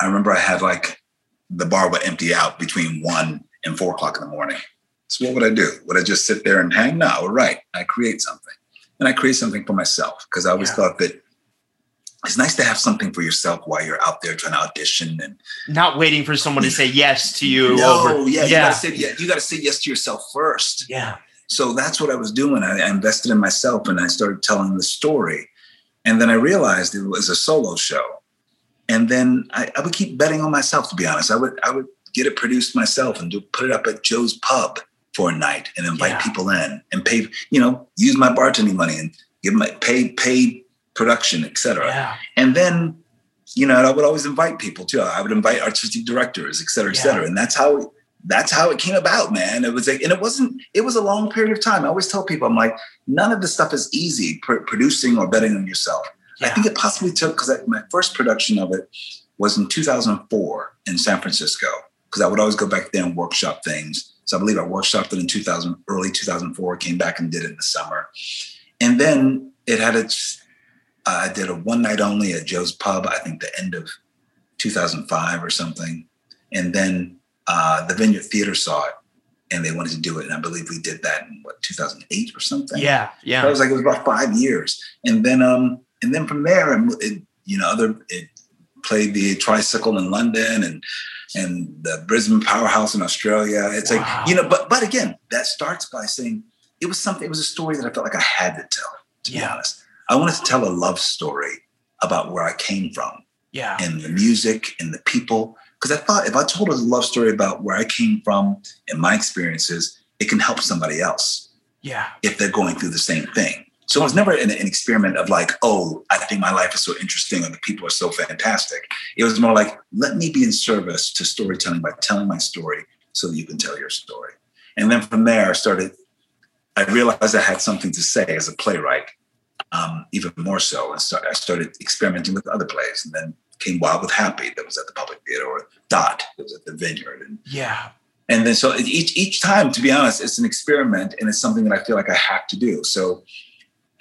I remember I had like the bar would empty out between one and four o'clock in the morning. So what would I do? Would I just sit there and hang? No, would. I create something. And I create something for myself because I always yeah. thought that it's nice to have something for yourself while you're out there trying to audition and not waiting for someone to say yes to you. No, over, yeah, yeah, you gotta say yeah, you gotta say yes to yourself first. Yeah. So that's what I was doing. I, I invested in myself and I started telling the story. And then I realized it was a solo show. And then I, I would keep betting on myself, to be honest. I would I would get it produced myself and do put it up at Joe's pub for a night and invite yeah. people in and pay, you know, use my bartending money and give my pay pay production, etc. Yeah. And then, you know, I would always invite people too. I would invite artistic directors, et cetera, et cetera. Yeah. And that's how that's how it came about, man. It was like, and it wasn't, it was a long period of time. I always tell people, I'm like, none of this stuff is easy, pr- producing or betting on yourself. Yeah. I think it possibly took, because my first production of it was in 2004 in San Francisco, because I would always go back there and workshop things. So I believe I workshopped it in 2000, early 2004, came back and did it in the summer. And then it had its, I did a one night only at Joe's Pub, I think the end of 2005 or something. And then uh, the Vineyard Theater saw it and they wanted to do it. And I believe we did that in what 2008 or something. Yeah, yeah. So it was like it was about five years, and then um and then from there, it, you know, other it played the tricycle in London and and the Brisbane Powerhouse in Australia. It's wow. like you know, but but again, that starts by saying it was something. It was a story that I felt like I had to tell. To yeah. be honest, I wanted to tell a love story about where I came from. Yeah, and the music and the people because I thought if I told a love story about where I came from and my experiences, it can help somebody else. Yeah. If they're going through the same thing. So it was never an, an, experiment of like, oh, I think my life is so interesting or the people are so fantastic. It was more like, let me be in service to storytelling by telling my story so that you can tell your story. And then from there, I started, I realized I had something to say as a playwright, um, even more so. And so I started experimenting with other plays. And then came Wild with Happy that was at the Public Theater, or Dot that was at the Vineyard, and yeah. And then so each each time, to be honest, it's an experiment, and it's something that I feel like I have to do. So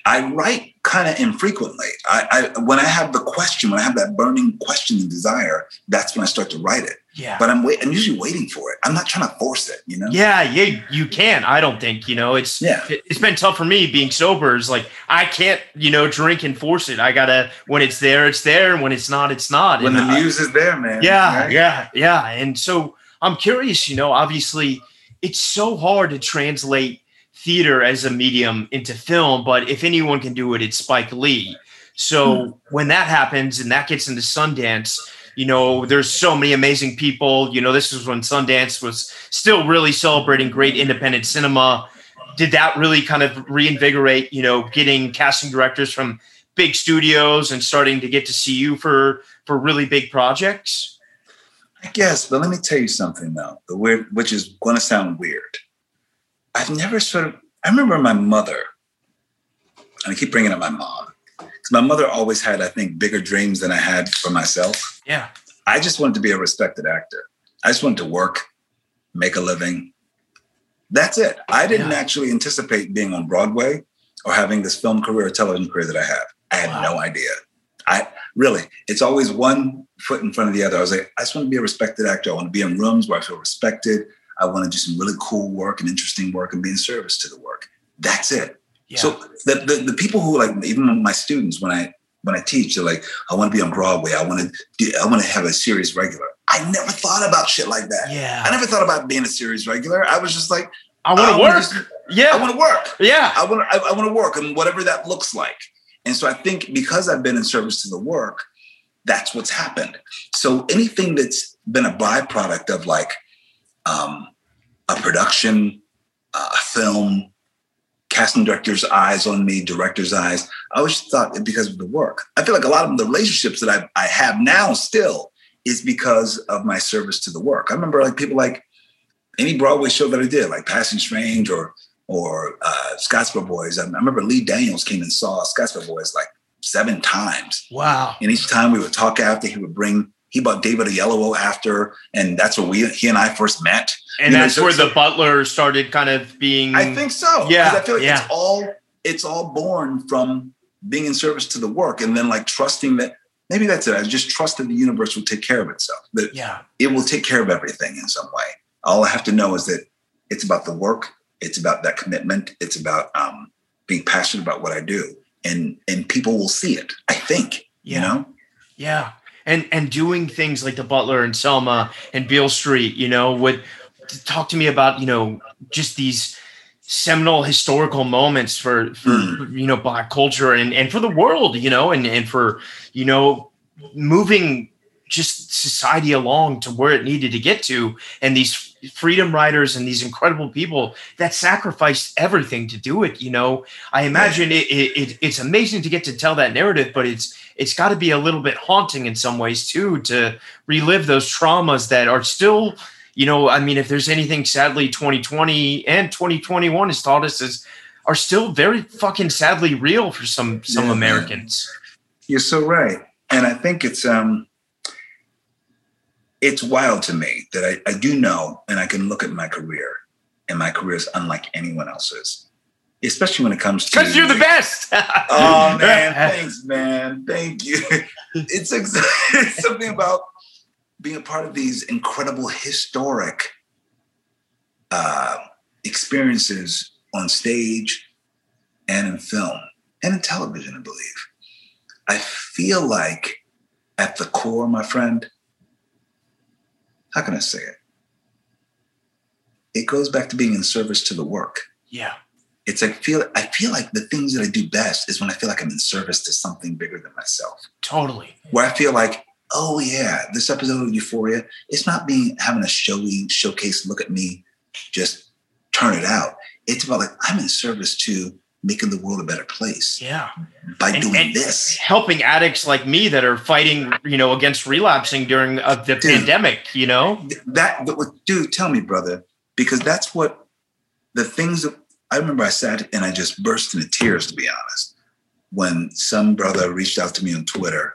I write kind of infrequently. I, I, when I have the question, when I have that burning question and desire, that's when I start to write it. Yeah. But I'm wait. I'm usually waiting for it. I'm not trying to force it. You know. Yeah. Yeah. You can. I don't think. You know. It's. Yeah. It, has been tough for me being sober. Is like I can't. You know, drink and force it. I gotta. When it's there, it's there. And when it's not, it's not. When and the muse is there, man. Yeah. Right? Yeah. Yeah. And so I'm curious. You know, obviously, it's so hard to translate theater as a medium into film, but if anyone can do it, it's Spike Lee. So hmm. when that happens and that gets into Sundance, you know, there's so many amazing people. You know, this was when Sundance was still really celebrating great independent cinema. Did that really kind of reinvigorate, you know, getting casting directors from big studios and starting to get to see you for for really big projects? I guess, but let me tell you something though, the weird, which is going to sound weird. I've never sort of. I remember my mother, and I keep bringing up my mom because my mother always had, I think, bigger dreams than I had for myself. Yeah, I just wanted to be a respected actor. I just wanted to work, make a living. That's it. I didn't yeah. actually anticipate being on Broadway or having this film career or television career that I have. I had wow. no idea. I really, it's always one foot in front of the other. I was like, I just want to be a respected actor. I want to be in rooms where I feel respected. I want to do some really cool work and interesting work and be in service to the work. That's it. Yeah. So the, the, the people who like even my students when I when I teach, they're like, I want to be on Broadway. I want to do, I want to have a series regular. I never thought about shit like that. Yeah. I never thought about being a series regular. I was just like, I want to work. Just, yeah. I want to work. Yeah. I want to I, I want to work and whatever that looks like. And so I think because I've been in service to the work, that's what's happened. So anything that's been a byproduct of like um, a production, uh, a film, casting director's eyes on me, director's eyes. I always thought because of the work. I feel like a lot of the relationships that I, I have now still is because of my service to the work. I remember like people like any Broadway show that I did, like Passing Strange or or uh, Scottsboro Boys. I remember Lee Daniels came and saw Scottsboro Boys like seven times. Wow! And each time we would talk after, he would bring he bought David Oyelowo after, and that's where we he and I first met. And you that's know, where the butler started kind of being. I think so. Yeah, I feel like yeah. it's all it's all born from being in service to the work, and then like trusting that maybe that's it. I just trust that the universe will take care of itself. That yeah, it will take care of everything in some way. All I have to know is that It's about the work. It's about that commitment. It's about um, being passionate about what I do, and and people will see it. I think. Yeah. You know. Yeah. And and doing things like the Butler and Selma and Beale Street, you know, would talk to me about, you know, just these seminal historical moments for for Mm. you know black culture and and for the world you know and and for you know moving just society along to where it needed to get to and these freedom riders and these incredible people that sacrificed everything to do it you know i imagine it, it, it it's amazing to get to tell that narrative but it's it's got to be a little bit haunting in some ways too to relive those traumas that are still you know, I mean, if there's anything sadly 2020 and 2021 has taught us is are still very fucking sadly real for some some Yeah. Americans. You're so right, and I think it's um, it's wild to me that I, I do know, and I can look at my career, and my career is unlike anyone else's, especially when it comes to Because you're the best. Oh man, thanks, man. Thank you. It's, ex- it's something about being a part of these incredible historic uh, experiences on stage and in film and in television, I believe. I feel like at the core, my friend, how can I say it? It goes back to being in service to the work yeah. it's like feel I feel like the things that I do best is when I feel like I'm in service to something bigger than myself. Totally. Where I feel like, oh yeah, this episode of Euphoria, it's not being having a showy showcase, look at me, just turn it out. It's about like I'm in service to making the world a better place Yeah. by And- doing and this. Helping addicts like me that are fighting, you know, against relapsing during uh, the Dude. pandemic, you know? That but dude, tell me, brother, because that's what the things that I remember I sat and I just burst into tears, to be honest, when some brother reached out to me on Twitter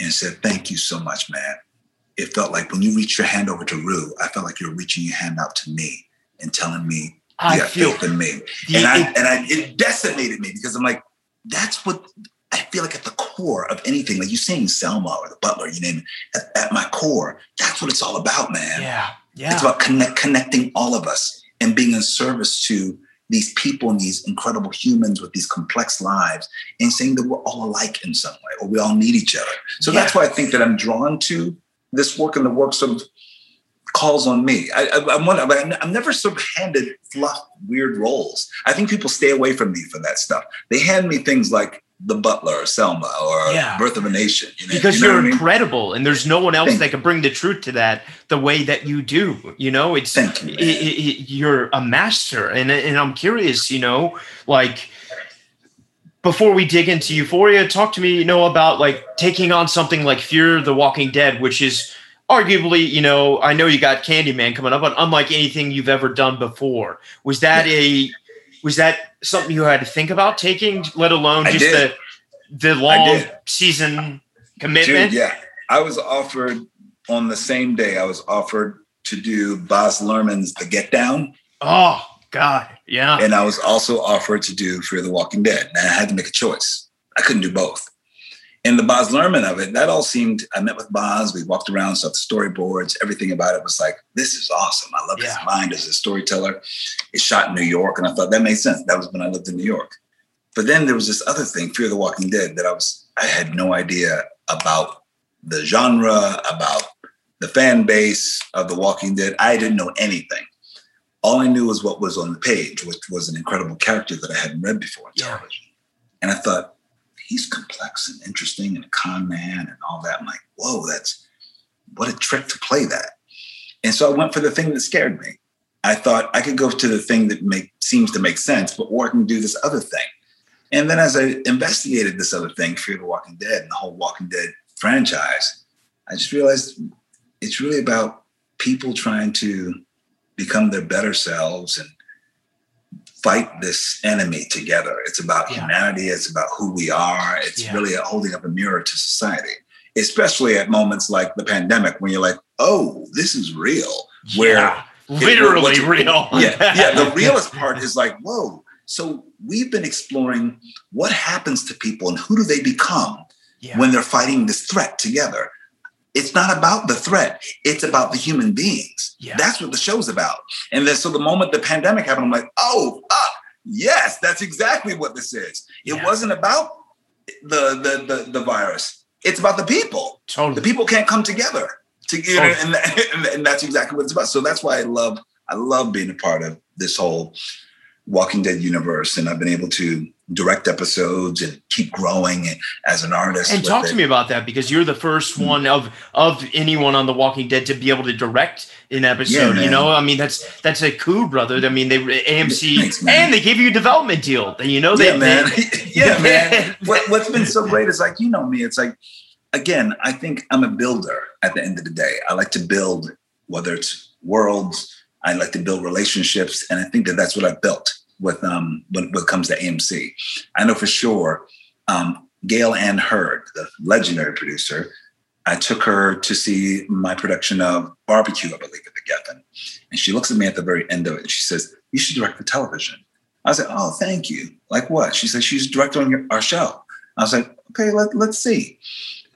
and said, Thank you so much, man. It felt like when you reached your hand over to Rue, I felt like you're reaching your hand out to me and telling me I got feel faith in me. the, and I it- and I it decimated me because I'm like, that's what I feel like at the core of anything, like you saying Selma or the Butler, you name it, at, at my core, that's what it's all about, man. yeah. Yeah. It's about connect, connecting all of us and being in service to these people and these incredible humans with these complex lives and saying that we're all alike in some way or we all need each other. So that's why I think that I'm drawn to this work and the work sort of calls on me. I, I, I'm, one, I'm never sort of handed fluff, weird roles. I think people stay away from me for that stuff. They hand me things like The Butler or Selma or Yeah. Birth of a Nation. You know, because you know you're what I mean? incredible and there's no one else Thank that can bring the truth to that the way that you do you know it's you, i- man. i- i- you're a master and and i'm curious you know like before we dig into euphoria talk to me you know about like taking on something like fear the walking dead which is arguably you know i know you got candyman coming up but unlike anything you've ever done before was that a was that something you had to think about taking let alone just the the long season commitment Dude, yeah. I was offered on the same day, I was offered to do Baz Luhrmann's The Get Down, Oh God, yeah, and I was also offered to do Fear the Walking Dead. And I had to make a choice. I couldn't do both. And the Baz Luhrmann of it, that all seemed, I met with Baz, we walked around, saw the storyboards, everything about it was like, this is awesome. I love his Yeah. mind as a storyteller. It's shot in New York, and I thought that made sense. That was when I lived in New York. But then there was this other thing, Fear the Walking Dead, that I was, I had no idea about the genre, about the fan base of The Walking Dead. I didn't know anything. All I knew was what was on the page, which was an incredible character that I hadn't read before Yeah. television. And I thought, he's complex and interesting and a con man and all that. I'm like, whoa, that's what a trick to play that. And so I went for the thing that scared me. I thought I could go to the thing that make seems to make sense, but or I can do this other thing. And then as I investigated this other thing, Fear the Walking Dead and the whole Walking Dead franchise, I just realized it's really about people trying to become their better selves and fight this enemy together. It's about Yeah. humanity, it's about who we are. It's Yeah. really holding up a mirror to society, especially at moments like the pandemic when you're like, oh, this is real. Where Yeah. literally you- real. yeah, yeah. The realest part is like, whoa. So we've been exploring what happens to people and who do they become when they're fighting this threat together. it's not about the threat. It's about the human beings. Yeah. That's what the show's about. And then so the moment the pandemic happened, I'm like, oh. Yes, that's exactly what this is. It Yeah. wasn't about the, the the the virus. It's about the people. Totally. The people can't come together. To, you know, and, and, and that's exactly what it's about. So that's why I love I love being a part of this whole Walking Dead universe, and I've been able to direct episodes and keep growing as an artist. And talk it. to me about that because you're the first mm. one of of anyone on The Walking Dead to be able to direct an episode. Yeah, you know, I mean that's that's a coup, brother. I mean they AMC Thanks, and they give you a development deal. And you know, they, yeah, man. they- yeah, man. What, what's been so great is like, you know me, it's like, again, I think I'm a builder at the end of the day. I like to build, whether it's worlds, I like to build relationships. And I think that that's what I've built with, um, when, when it comes to AMC. I know for sure, um, Gale Anne Hurd, the legendary producer, I took her to see my production of Barbecue, I believe, at the Geffen. And she looks at me at the very end of it and she says, You should direct the television. I like, oh, thank you. Like what? She said, she's directing your, our show. I was like, okay, let, let's see.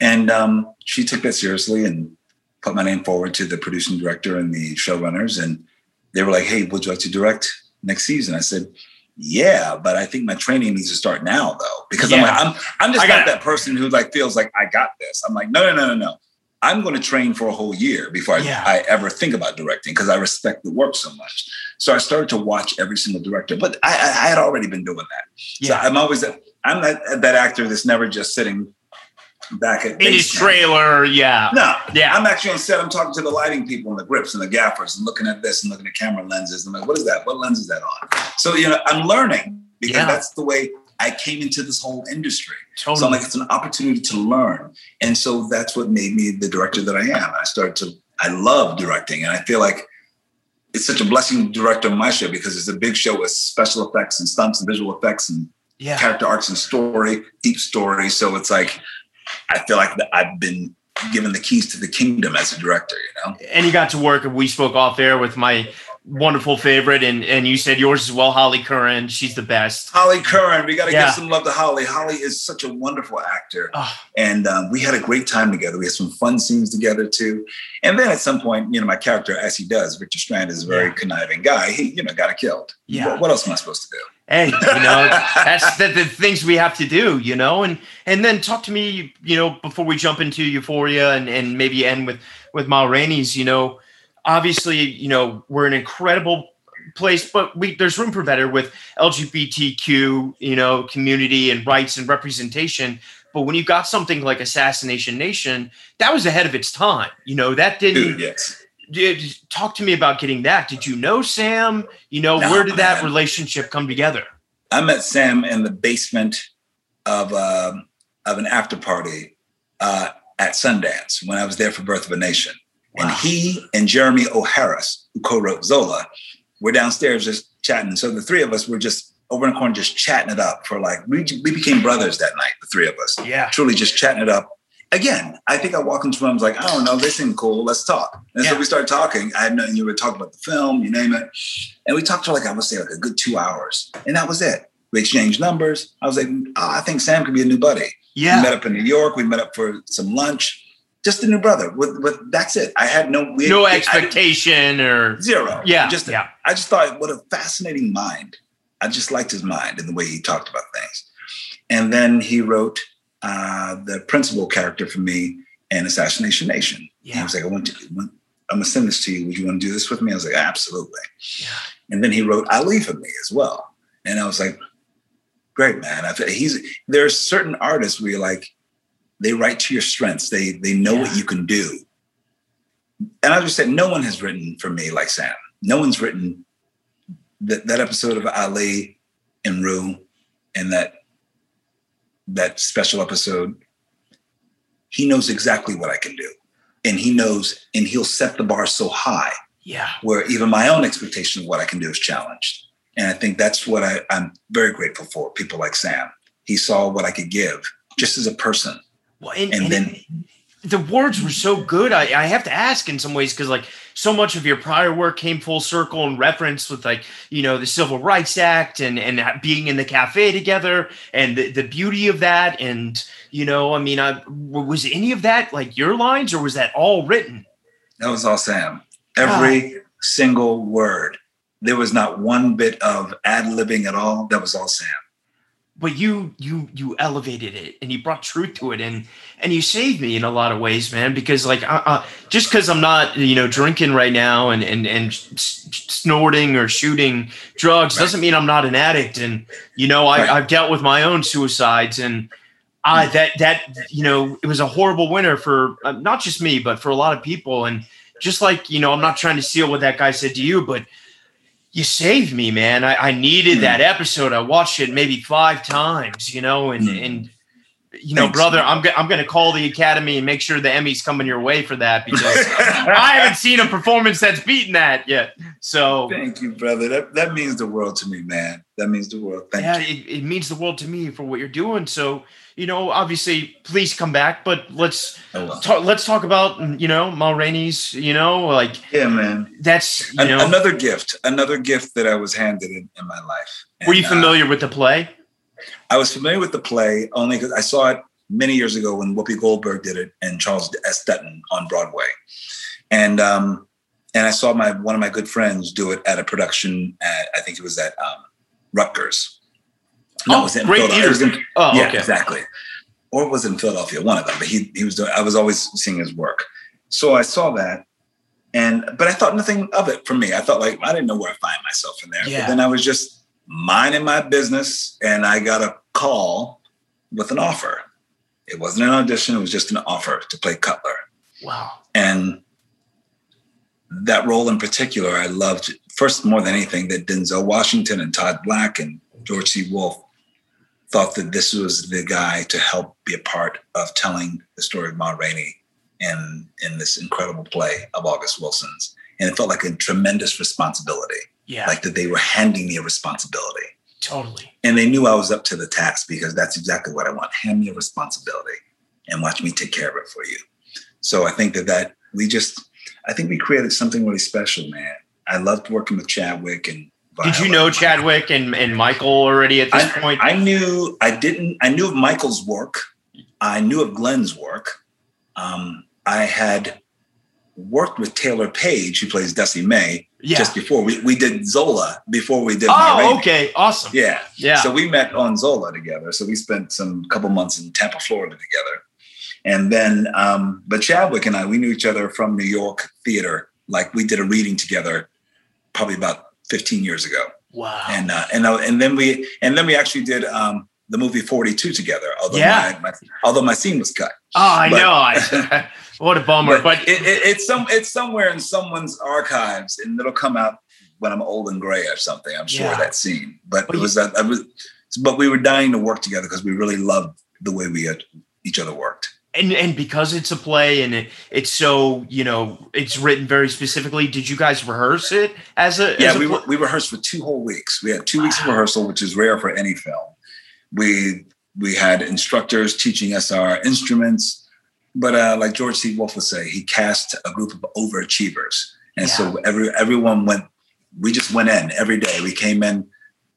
And um, she took that seriously and put my name forward to the producing director and the showrunners. And they were like, hey, would you like to direct next season? I said, yeah, but I think my training needs to start now though, because I'm like, I'm, I'm just I got not that person who like feels like I got this. I'm like, no, no, no, no, no. I'm going to train for a whole year before I, Yeah. I ever think about directing because I respect the work so much. So I started to watch every single director, but I, I, I had already been doing that. So yeah. I'm always I'm that, that actor that's never just sitting back at in his trailer, yeah. No, Yeah. I'm actually on set. I'm talking to the lighting people and the grips and the gaffers and looking at this and looking at camera lenses. I'm like, what is that? What lens is that on? So you know, I'm learning because Yeah. that's the way I came into this whole industry. Totally. So I'm like, it's an opportunity to learn. And so that's what made me the director that I am. I started to, I love directing. And I feel like it's such a blessing to direct on my show because it's a big show with special effects and stunts and visual effects and yeah. character arcs and story, deep story. So it's like, I feel like I've been given the keys to the kingdom as a director, you know? and you got to work we spoke off air with my wonderful favorite and and you said yours as well holly curran she's the best Holly Curran, we got to Yeah. give some love to Holly. Holly is such a wonderful actor. oh, and um, we had a great time together. We had some fun scenes together too. And then at some point, you know, my character, as he does, Richard Strand is a very Yeah. conniving guy. He, you know, got killed. Yeah. What, what else am I supposed to do? Hey you know that's the, the things we have to do you know? And and then talk to me you know before we jump into euphoria and and maybe end with with ma rainey's you know? Obviously you know we're an incredible place but we there's room for better with lgbtq you know community and rights and representation. But when you got something like assassination nation that was ahead of its time you know? That didn't Dude, yes. Did, talk to me about getting that. Did you know Sam? You know, No, where did that man. relationship come together? I met Sam in the basement of um, of an after party uh, at Sundance when I was there for Birth of a Nation. And he and Jeremy O. Harris, who co-wrote Zola, were downstairs just chatting. So the three of us were just over in the corner, just chatting it up for like we we became brothers that night. The three of us, Yeah. truly just chatting it up. Again, I think I walked into was like, I don't know, this seemed cool. Let's talk. And Yeah. so we started talking. I had known you were talking about the film, you name it. And we talked for like, I would say like a good two hours. And that was it. We exchanged numbers. I was like, oh, I think Sam could be a new buddy. Yeah. We met up in New York. We met up for some lunch. Just a new brother. With, with that's it. I had no we, No expectation or zero. yeah. Just yeah. I just thought, what a fascinating mind. I just liked his mind and the way he talked about things. And then he wrote uh, the principal character for me in Assassination Nation. And he was like, I want to, I'm gonna send this to you. Would you want to do this with me? I was like, absolutely. Yeah. And then he wrote Ali for me as well. And I was like, great, man. I he's there are certain artists where you're like, they write to your strengths. They they know what you can do. And I just said, no one has written for me like Sam. No one's written that, that episode of Ali and Rue and that that special episode. He knows exactly what I can do. And he knows, and he'll set the bar so high Yeah. where even my own expectation of what I can do is challenged. And I think that's what I, I'm very grateful for. People like Sam. He saw what I could give just as a person. Well, and, And and then- the words were so good. I, I have to ask in some ways because like so much of your prior work came full circle and reference with like you know the Civil Rights Act and and being in the cafe together and the, the beauty of that and you know I mean I, was any of that like your lines or was that all written? That was all Sam. Every single word. There was not one bit of ad libbing at all. That was all Sam but you you you elevated it and you brought truth to it and and you saved me in a lot of ways man because like uh, uh, just because i'm not you know drinking right now and and and snorting or shooting drugs right. doesn't mean i'm not an addict and you know I, right. i've dealt with my own suicides and I, that that you know it was a horrible winter for uh, not just me but for a lot of people and just like you know i'm not trying to steal what that guy said to you but you saved me, man. I, I needed mm. that episode. I watched it maybe five times, you know, and mm. and you know, Thanks. brother, I'm I'm going to call the academy and make sure the Emmys coming your way for that because I haven't seen a performance that's beaten that yet. So thank you, brother. That that means the world to me, man. That means the world. Thank yeah, you. It, it means the world to me for what you're doing. So you know, obviously, please come back. But let's talk. Let's talk about you know Ma Rainey's. You know, like yeah, man. That's you An- know another gift. Another gift that I was handed in, in my life. And, Were you uh, familiar uh, with the play? I was familiar with the play only because I saw it many years ago when Whoopi Goldberg did it and Charles S. Dutton on Broadway, and um, and I saw my one of my good friends do it at a production at I think it was at um, Rutgers no, oh, it was in great theater. In, oh, yeah, okay. exactly. Or it was in Philadelphia, one of them. But he he was doing. I was always seeing his work, so I saw that, and but I thought nothing of it for me. I thought like I didn't know where I find myself in there. Yeah. But then I was just minding my business, and I got a call with an offer. It wasn't an audition; it was just an offer to play Cutler. Wow! And that role in particular, I loved first more than anything that Denzel Washington and Todd Black and George C. Wolfe thought that this was the guy to help be a part of telling the story of Ma Rainey in in this incredible play of August Wilson's. And it felt like a tremendous responsibility. Yeah. Like that they were handing me a responsibility. Totally. And they knew I was up to the task because that's exactly what I want. Hand me a responsibility and watch me take care of it for you. So I think that that we just I think we created something really special, man. I loved working with Chadwick and did you know Chadwick and, and Michael already at this I, point? I knew I didn't. I knew of Michael's work. I knew of Glynn's work. Um, I had worked with Taylour Paige, who plays Dussie Mae, yeah. just before we, we did Zola before we did. Oh, okay, awesome. Yeah, yeah. So we met on Zola together. So we spent some couple months in Tampa, Florida together, and then um, but Chadwick and I we knew each other from New York theater. Like we did a reading together, probably about 15 years ago. Wow. And uh, and uh, and then we and then we actually did um, the movie 42 together. Although yeah. my, my although my scene was cut. Oh, I but, know. I, what a bummer. But, but it, it, it's some it's somewhere in someone's archives, and it'll come out when I'm old and gray or something. I'm sure yeah. that scene. But, but it was that I was. But we were dying to work together because we really loved the way we had, each other worked and and because it's a play and it, it's so you know it's written very specifically did you guys rehearse it as a yeah as a we, we rehearsed for two whole weeks we had two wow. weeks of rehearsal which is rare for any film we we had instructors teaching us our instruments but uh, like george c wolfe would say he cast a group of overachievers and yeah. so every everyone went we just went in every day we came in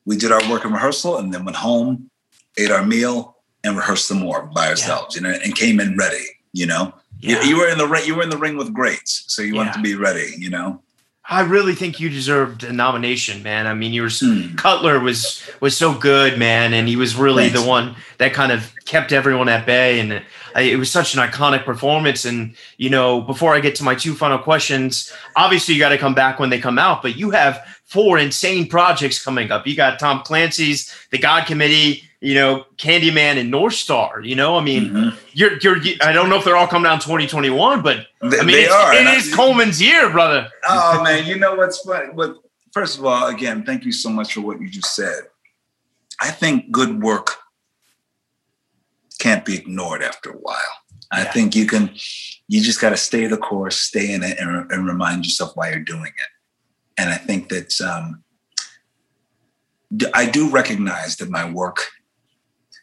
we did our work in rehearsal and then went home ate our meal and rehearsed some more by ourselves, yeah. you know, and came in ready, you know. Yeah. You, you, were in the ring, you were in the ring with greats, so you yeah. wanted to be ready, you know. I really think you deserved a nomination, man. I mean, you were hmm. Cutler was was so good, man, and he was really Thanks. the one that kind of kept everyone at bay, and it was such an iconic performance. And you know, before I get to my two final questions, obviously you got to come back when they come out, but you have four insane projects coming up. You got Tom Clancy's The God Committee, you know, Candyman and North Star. You know, I mean, mm-hmm. you're you're. I don't know if they're all coming out 2021, but they, I mean, it's, are, it is I, Colman's year, brother. Oh man, you know what's funny? What first of all, again, thank you so much for what you just said. I think good work can't be ignored after a while. Yeah. I think you can, you just got to stay the course, stay in it, and, and, remind yourself why you're doing it. And I think that um, I do recognize that my work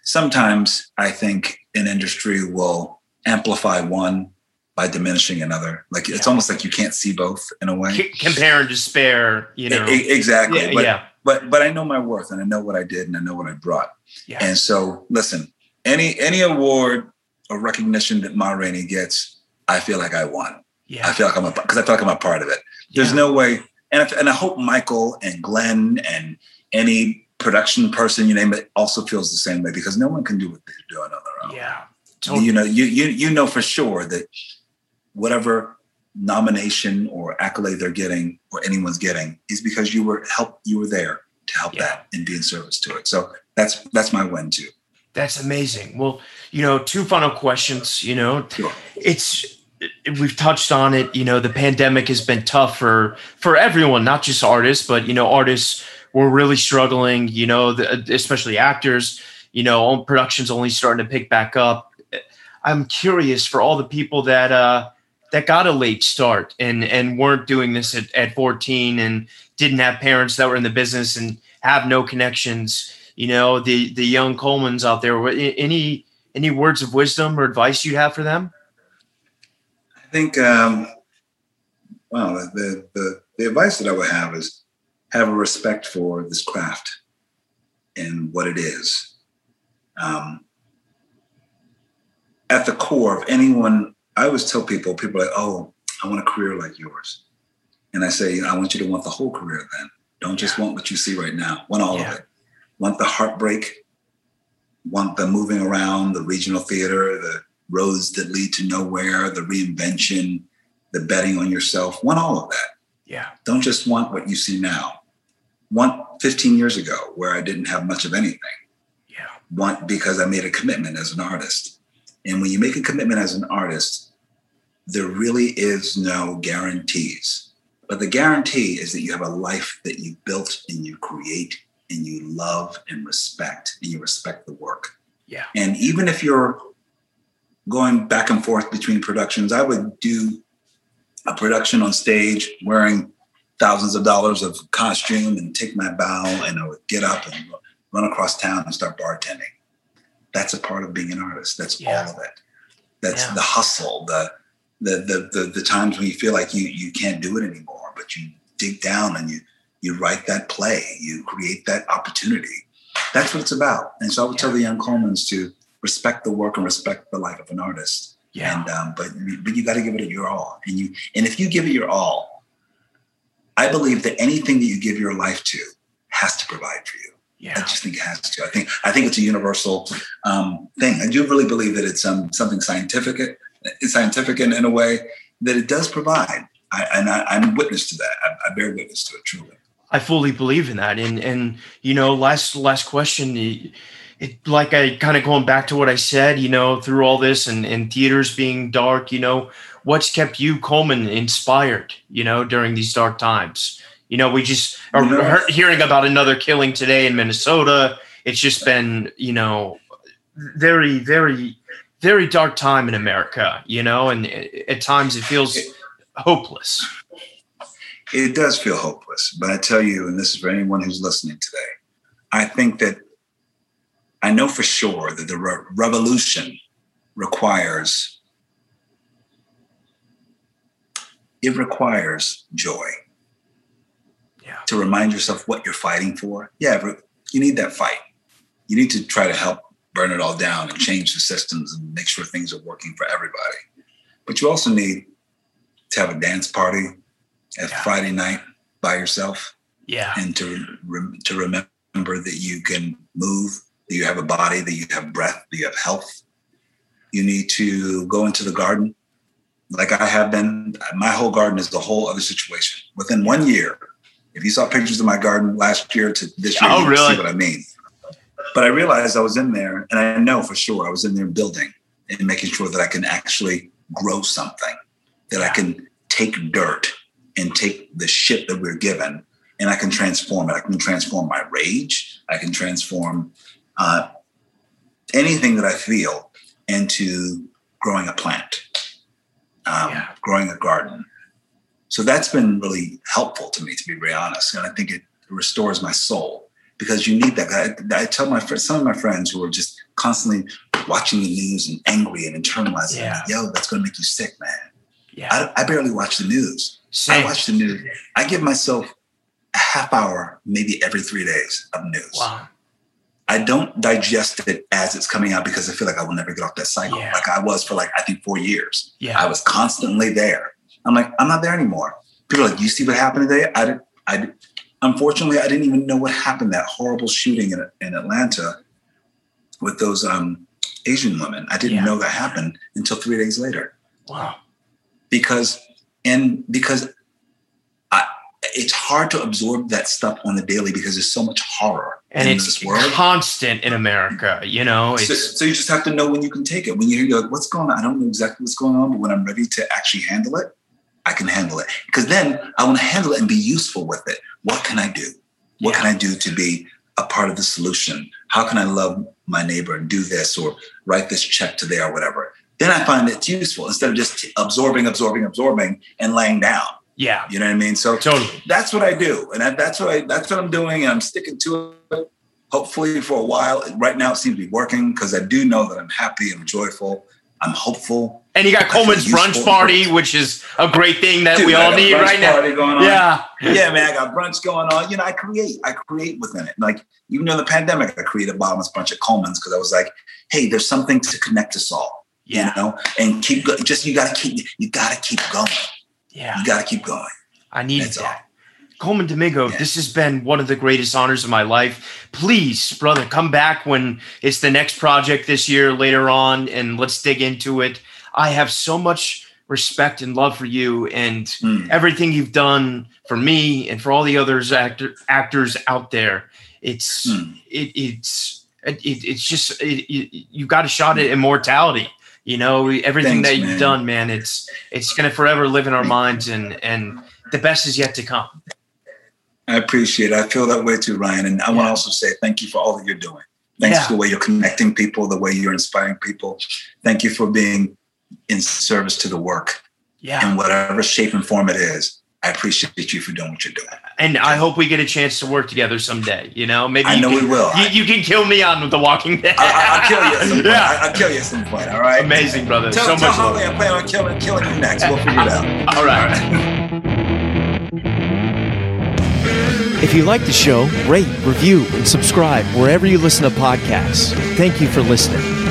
sometimes I think an industry will amplify one by diminishing another. Like it's almost like you can't see both in a way. Compare and despair, you know. E- exactly. Yeah, but, yeah. but but I know my worth and I know what I did and I know what I brought. Yeah. And so listen, any any award or recognition that Ma Rainey gets, I feel like I won. yeah. I feel like I'm a because I feel like I'm a part of it. There's Yeah. no way, and if, and I hope Michael and Glynn and any production person you name it also feels the same way because no one can do what they're doing on their own. Yeah. Totally. You know, you you you know for sure that whatever nomination or accolade they're getting or anyone's getting is because you were help you were there to help Yeah. that and be in service to it. So that's that's my win too. That's amazing. Well, you know, two final questions. You know, Sure. it's we've touched on it. You know, the pandemic has been tough for for everyone, not just artists, but you know, artists were really struggling. You know, the, especially actors. You know, productions only starting to pick back up. I'm curious for all the people that uh, that got a late start and and weren't doing this at, at 14 and didn't have parents that were in the business and have no connections. You know, the the young Colmans out there. Any any words of wisdom or advice you have for them? I think um well the the the advice that I would have is have a respect for this craft and what it is. Um, at the core of anyone, I always tell people, people are like, oh, I want a career like yours. And I say, I want you to want the whole career then. Don't just want what you see right now. Want all Yeah. of it. Want the heartbreak, want the moving around, the regional theater, the roads that lead to nowhere, the reinvention, the betting on yourself. Want all of that. Yeah. Don't just want what you see now. Want 15 years ago where I didn't have much of anything Yeah. want because I made a commitment as an artist. And when you make a commitment as an artist, there really is no guarantees. But the guarantee is that you have a life that you built and you create and you love and respect and you respect the work. Yeah. And even if you're going back and forth between productions, I would do a production on stage wearing thousands of dollars of costume and take my bow and I would get up and run across town and start bartending. That's a part of being an artist. That's Yeah. all of it. That's Yeah. the hustle, the, the the the the times when you feel like you you can't do it anymore, but you dig down and you you write that play, you create that opportunity. That's what it's about. And so I would tell the young Colmans to respect the work and respect the life of an artist. Yeah. And um, but but you got to give it your all. And you and if you give it your all, I believe that anything that you give your life to has to provide for you. I just think it has to. I think I think it's a universal um, thing. I do really believe that it's um, something scientific, scientific in, in a way that it does provide. I, and I, I'm witness to that. I, I bear witness to it truly. I fully believe in that. And and you know, last last question. It, it, like I kind of going back to what I said, you know, through all this and, and theaters being dark, you know, what's kept you, Colman, inspired, you know, during these dark times? You know, we just are know- hearing about another killing today in Minnesota. It's just been, you know, very, very, very dark time in America, you know, and at times it feels hopeless. It does feel hopeless, but I tell you, and this is for anyone who's listening today, I think that I know for sure that the re- revolution requires it requires joy Yeah. to remind yourself what you're fighting for. Yeah, you need that fight. You need to try to help burn it all down and change the systems and make sure things are working for everybody. But you also need to have a dance party at Yeah. Friday night by yourself Yeah. and to rem- to remember that you can move, that you have a body, that you have breath, that you have health. You need to go into the garden, like I have been. My whole garden is the whole other situation. Within one year, if you saw pictures of my garden last year to this year, Oh, you really? see what I mean. But I realized I was in there, and I know for sure I was in there building and making sure that I can actually grow something, that I can take dirt and take the shit that we're given and I can transform it. I can transform my rage. I can transform uh, anything that I feel into growing a plant, um, Yeah. growing a garden. So that's been really helpful to me, to be very honest. And I think it restores my soul because you need that. I, I tell my friends, some of my friends who are just constantly watching the news and angry and internalizing. Yeah. Yo, that's going to make you sick, man. Yeah. I, I barely watch the news. Same. I watch the news. I give myself a half hour, maybe every three days of news. Wow. I don't digest it as it's coming out because I feel like I will never get off that cycle. Yeah. Like I was for like I think four years. Yeah. I was constantly there. I'm like, I'm not there anymore. People are like, you see what happened today? I did. I did. Unfortunately, I didn't even know what happened. That horrible shooting in, in Atlanta with those um, Asian women. I didn't Yeah. know that happened until three days later wow. because and because it's hard to absorb that stuff on the daily because there's so much horror And in it's this world. constant in America, you know? So, so you just have to know when you can take it. When you hear, you're like, what's going on? I don't know exactly what's going on, but when I'm ready to actually handle it, I can handle it. Because then I want to handle it and be useful with it. What can I do? What Yeah. can I do to be a part of the solution? How can I love my neighbor and do this or write this check today or whatever? Then I find it's useful instead of just absorbing, absorbing, absorbing and laying down. Yeah, You know what I mean? So totally. that's what I do, and that, that's what I that's what I'm doing, and I'm sticking to it. Hopefully, for a while. Right now, it seems to be working because I do know that I'm happy, I'm joyful, I'm hopeful. And you got Colman's brunch party, which is a great thing that Dude, we all need right now. Yeah. yeah, man, I got brunch going on. You know, I create, I create within it. Like even during the pandemic, I created a bottomless brunch at Colman's because I was like, hey, there's something to connect us all. Yeah. You know, and keep go- just you got to keep you got to keep going. Yeah. You got to keep going. I needed That's all. that. Colman Domingo, Yeah. this has been one of the greatest honors of my life. Please, brother, come back when it's the next project this year later on and let's dig into it. I have so much respect and love for you and Mm. everything you've done for me and for all the others actor, actors out there. It's Mm. it, it's it, it's just it, it, you got a shot at immortality. You know everything Thanks, that you've man. done, man. It's it's gonna forever live in our minds, and and the best is yet to come. I appreciate it. I feel that way too, Ryan. And I want to also say thank you for all that you're doing. Thanks Yeah. for the way you're connecting people, the way you're inspiring people. Thank you for being in service to the work Yeah, in whatever shape and form it is. I appreciate you for doing what you're doing. and I hope we get a chance to work together someday. You know, maybe I you know can, we will. You, you can kill me on The Walking Dead. I, will kill you at some point. yeah, I, will kill you at some point. All right. amazing, brother. Tell, so tell much love. Holly I plan on killing, killing you next. We'll figure it out. All right. If you like the show, rate, review, and subscribe wherever you listen to podcasts. Thank you for listening.